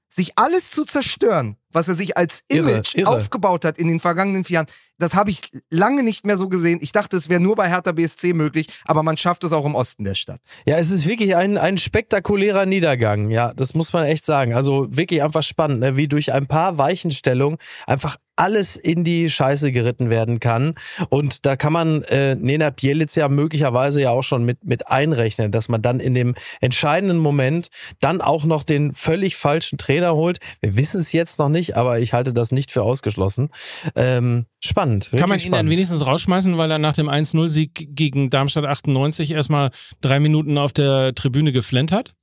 sich alles zu zerstören, was er sich als Irre, Image irre. aufgebaut hat in den vergangenen vier Jahren, das habe ich lange nicht mehr so gesehen. Ich dachte, es wäre nur bei Hertha BSC möglich, aber man schafft es auch im Osten der Stadt. Ja, es ist wirklich ein, ein spektakulärer Niedergang. Ja, das muss man echt sagen. Also wirklich einfach spannend, ne? wie durch ein paar Weichenstellungen einfach alles in die Scheiße geritten werden kann. Und da kann man äh, Nena Bielic ja möglicherweise ja auch schon mit, mit einrechnen, dass man dann in dem entscheidenden Moment dann auch noch den völlig falschen Trainer holt. Wir wissen es jetzt noch nicht, aber ich halte das nicht für ausgeschlossen. Ähm, spannend. Kann man ihn dann spannend. wenigstens rausschmeißen, weil er nach dem 1-0-Sieg gegen Darmstadt 98 erstmal drei Minuten auf der Tribüne geflennt hat?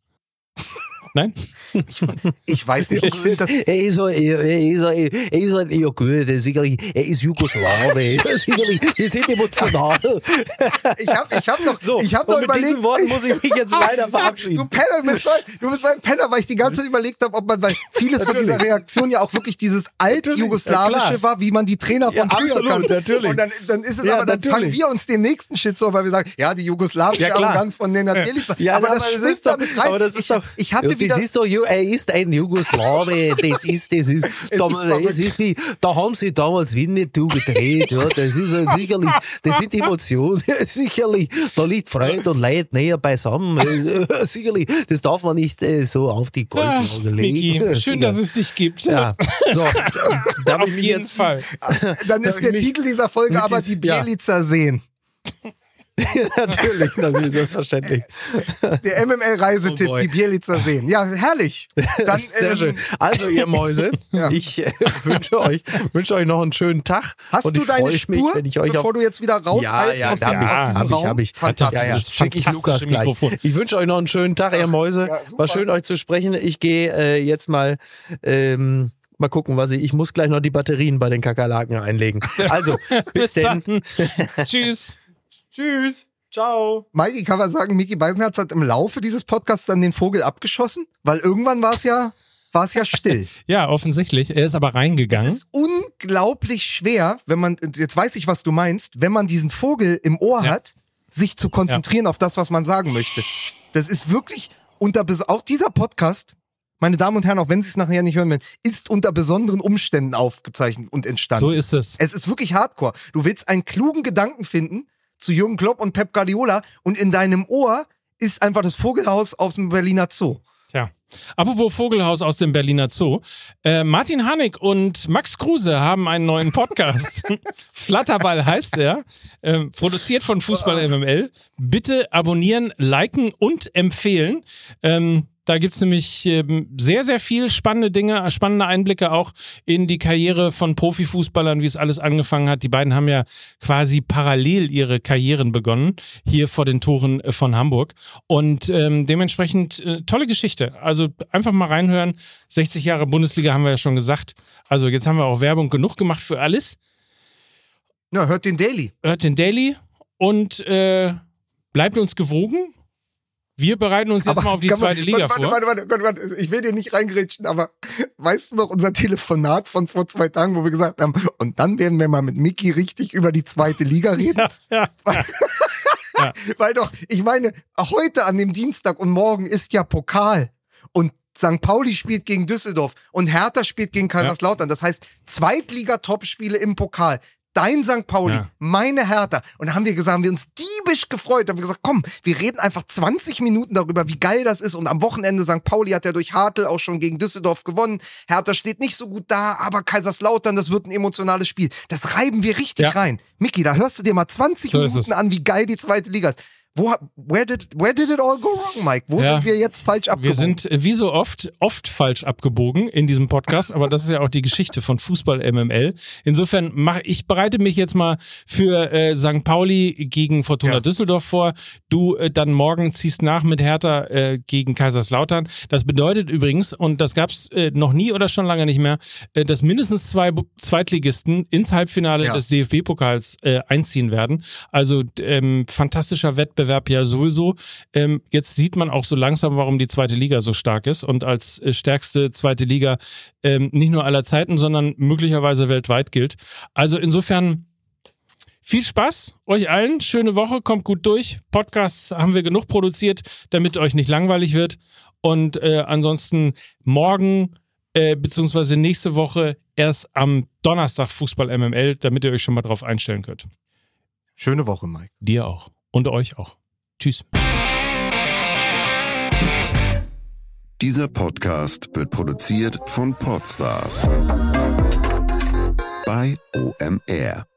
Nein? Ich weiß nicht, ich finde das. Er ist, er, er ist, er ist ein gut, er ist sicherlich, er ist Jugoslawe. (laughs) sicherlich, wir sind emotional. Ich habe ich hab noch, So, ich hab und noch mit überlegt. diesen Worten muss ich mich jetzt leider (laughs) Du verabschieden. Penner, du bist, so, du bist ein Penner, weil ich die ganze Zeit überlegt habe, ob man, weil vieles von dieser Reaktion ja auch wirklich dieses Ja, alt-jugoslawische klar. war, wie man die Trainer von Ja, früher absolut, kannte. natürlich. Und dann, dann ist es Ja, aber, dann natürlich. fangen wir uns den nächsten Shit so, weil wir sagen, ja, die jugoslawische Ja. Arroganz von Nenad Bjelica. Ja, aber aber das das schwimmt ist doch- damit rein. aber das ist ich, doch- ich hatte Ja, wieder, das ist doch, er ist ein Jugoslawe, (laughs) das ist, das ist, da, verrückt. es ist wie, da haben sie damals Winnetou gedreht, ja, das ist äh, sicherlich, das sind Emotionen, (laughs) sicherlich, da liegt Freund und Leid näher beisammen, äh, (laughs) sicherlich, das darf man nicht äh, so auf die Goldwaage legen. Miki, schön, dass es dich gibt. Ja, so. Darf Auf ich jeden jetzt Fall. dann ist der Titel dieser Folge aber die ja. Bielica sehen. (laughs) natürlich, natürlich, selbstverständlich. Der MML-Reisetipp, Oh die Bielica sehen. Ja, herrlich. Dann, (laughs) Sehr ähm, schön. Also, ihr Mäuse, (laughs) Ja. ich äh, wünsche euch, wünsche euch noch einen schönen Tag. Hast und du ich deine Spur, mich, wenn ich euch bevor auf du jetzt wieder raus ja, ja, aus, da dem, ich, aus diesem hab ich, Raum? hab ich. Fantastisch. Ja, ja, schick ich Lukas gleich. Mikrofon. Ich wünsche euch noch einen schönen Tag, ihr Mäuse. Ja. War schön, euch zu sprechen. Ich gehe äh, jetzt mal ähm, mal gucken, was ich. Ich muss gleich noch die Batterien bei den Kakerlaken einlegen. Also, bis, Bis denn. dann. Tschüss. Tschüss. Ciao. Mikey, kann man sagen, Miki Beisenherz hat im Laufe dieses Podcasts dann den Vogel abgeschossen? Weil irgendwann war es ja, war es ja still. (laughs) Ja, offensichtlich. Er ist aber Es reingegangen. ist unglaublich schwer, wenn man, jetzt weiß ich, was du meinst, wenn man diesen Vogel im Ohr Ja. hat, sich zu konzentrieren auf das, was man sagen möchte. Das ist wirklich unter, auch dieser Podcast, meine Damen und Herren, auch wenn Sie es nachher nicht hören werden, ist unter besonderen Umständen aufgezeichnet und entstanden. So ist es. Es ist wirklich hardcore. Du willst einen klugen Gedanken finden zu Jürgen Klopp und Pep Guardiola und in deinem Ohr ist einfach das Vogelhaus aus dem Berliner Zoo. Tja. Apropos Vogelhaus aus dem Berliner Zoo. Äh, Martin Hanig und Max Kruse haben einen neuen Podcast. (laughs) Flatterball heißt er. Ähm, produziert von Fußball MML. Bitte abonnieren, liken und empfehlen. Ähm, da gibt's nämlich ähm, sehr, sehr viel spannende Dinge, spannende Einblicke auch in die Karriere von Profifußballern, wie es alles angefangen hat. Die beiden haben ja quasi parallel ihre Karrieren begonnen, hier vor den Toren äh, von Hamburg. Und ähm, dementsprechend äh, tolle Geschichte. Also einfach mal reinhören. 60 Jahre Bundesliga haben wir ja schon gesagt. Also jetzt haben wir auch Werbung genug gemacht für alles. Na, hört den Daily. Hört den Daily und äh, bleibt uns gewogen. Wir bereiten uns jetzt mal auf die kann man- zweite Liga warte, vor. Warte, warte, warte, warte, ich will dir nicht reingrätschen, aber weißt du noch unser Telefonat von vor zwei Tagen, wo wir gesagt haben, und dann werden wir mal mit Mickey richtig über die zweite Liga (laughs) reden? (laughs) Ja, Weil doch, ich meine, heute an dem Dienstag und morgen ist ja Pokal. Und St. Pauli spielt gegen Düsseldorf und Hertha spielt gegen Kaiserslautern. Das heißt, Zweitliga-Top-Spiele im Pokal. Dein St. Pauli, Ja. meine Hertha. Und da haben wir gesagt, haben wir uns diebisch gefreut. Da haben wir gesagt, komm, wir reden einfach 20 Minuten darüber, wie geil das ist. Und am Wochenende St. Pauli hat ja durch Hartl auch schon gegen Düsseldorf gewonnen. Hertha steht nicht so gut da, aber Kaiserslautern, das wird ein emotionales Spiel. Das reiben wir richtig Ja. rein. Micky, da hörst du dir mal 20 So Minuten an, wie geil die zweite Liga ist. Wo, where, did, where did it all go wrong, Mike? Wo Ja. sind wir jetzt falsch abgebogen? Wir sind äh, wie so oft, oft falsch abgebogen in diesem Podcast, aber das ist ja auch die Geschichte von Fußball MML. Insofern mache ich bereite mich jetzt mal für äh, St. Pauli gegen Fortuna Ja. Düsseldorf vor. Du äh, dann morgen ziehst nach mit Hertha äh, gegen Kaiserslautern. Das bedeutet übrigens, und das gab's äh, noch nie oder schon lange nicht mehr, äh, dass mindestens zwei Zweitligisten ins Halbfinale Ja. des DFB-Pokals äh, einziehen werden. Also ähm, fantastischer Wettbewerb ja sowieso. Ähm, jetzt sieht man auch so langsam, warum die zweite Liga so stark ist und als äh, stärkste zweite Liga ähm, nicht nur aller Zeiten, sondern möglicherweise weltweit gilt. Also insofern viel Spaß euch allen, schöne Woche, kommt gut durch. Podcasts haben wir genug produziert, damit euch nicht langweilig wird. Und äh, ansonsten morgen äh, beziehungsweise nächste Woche erst am Donnerstag Fußball MML, damit ihr euch schon mal drauf einstellen könnt. Schöne Woche, Mike. Dir auch. Und euch auch. Tschüss. Dieser Podcast wird produziert von Podstars bei OMR.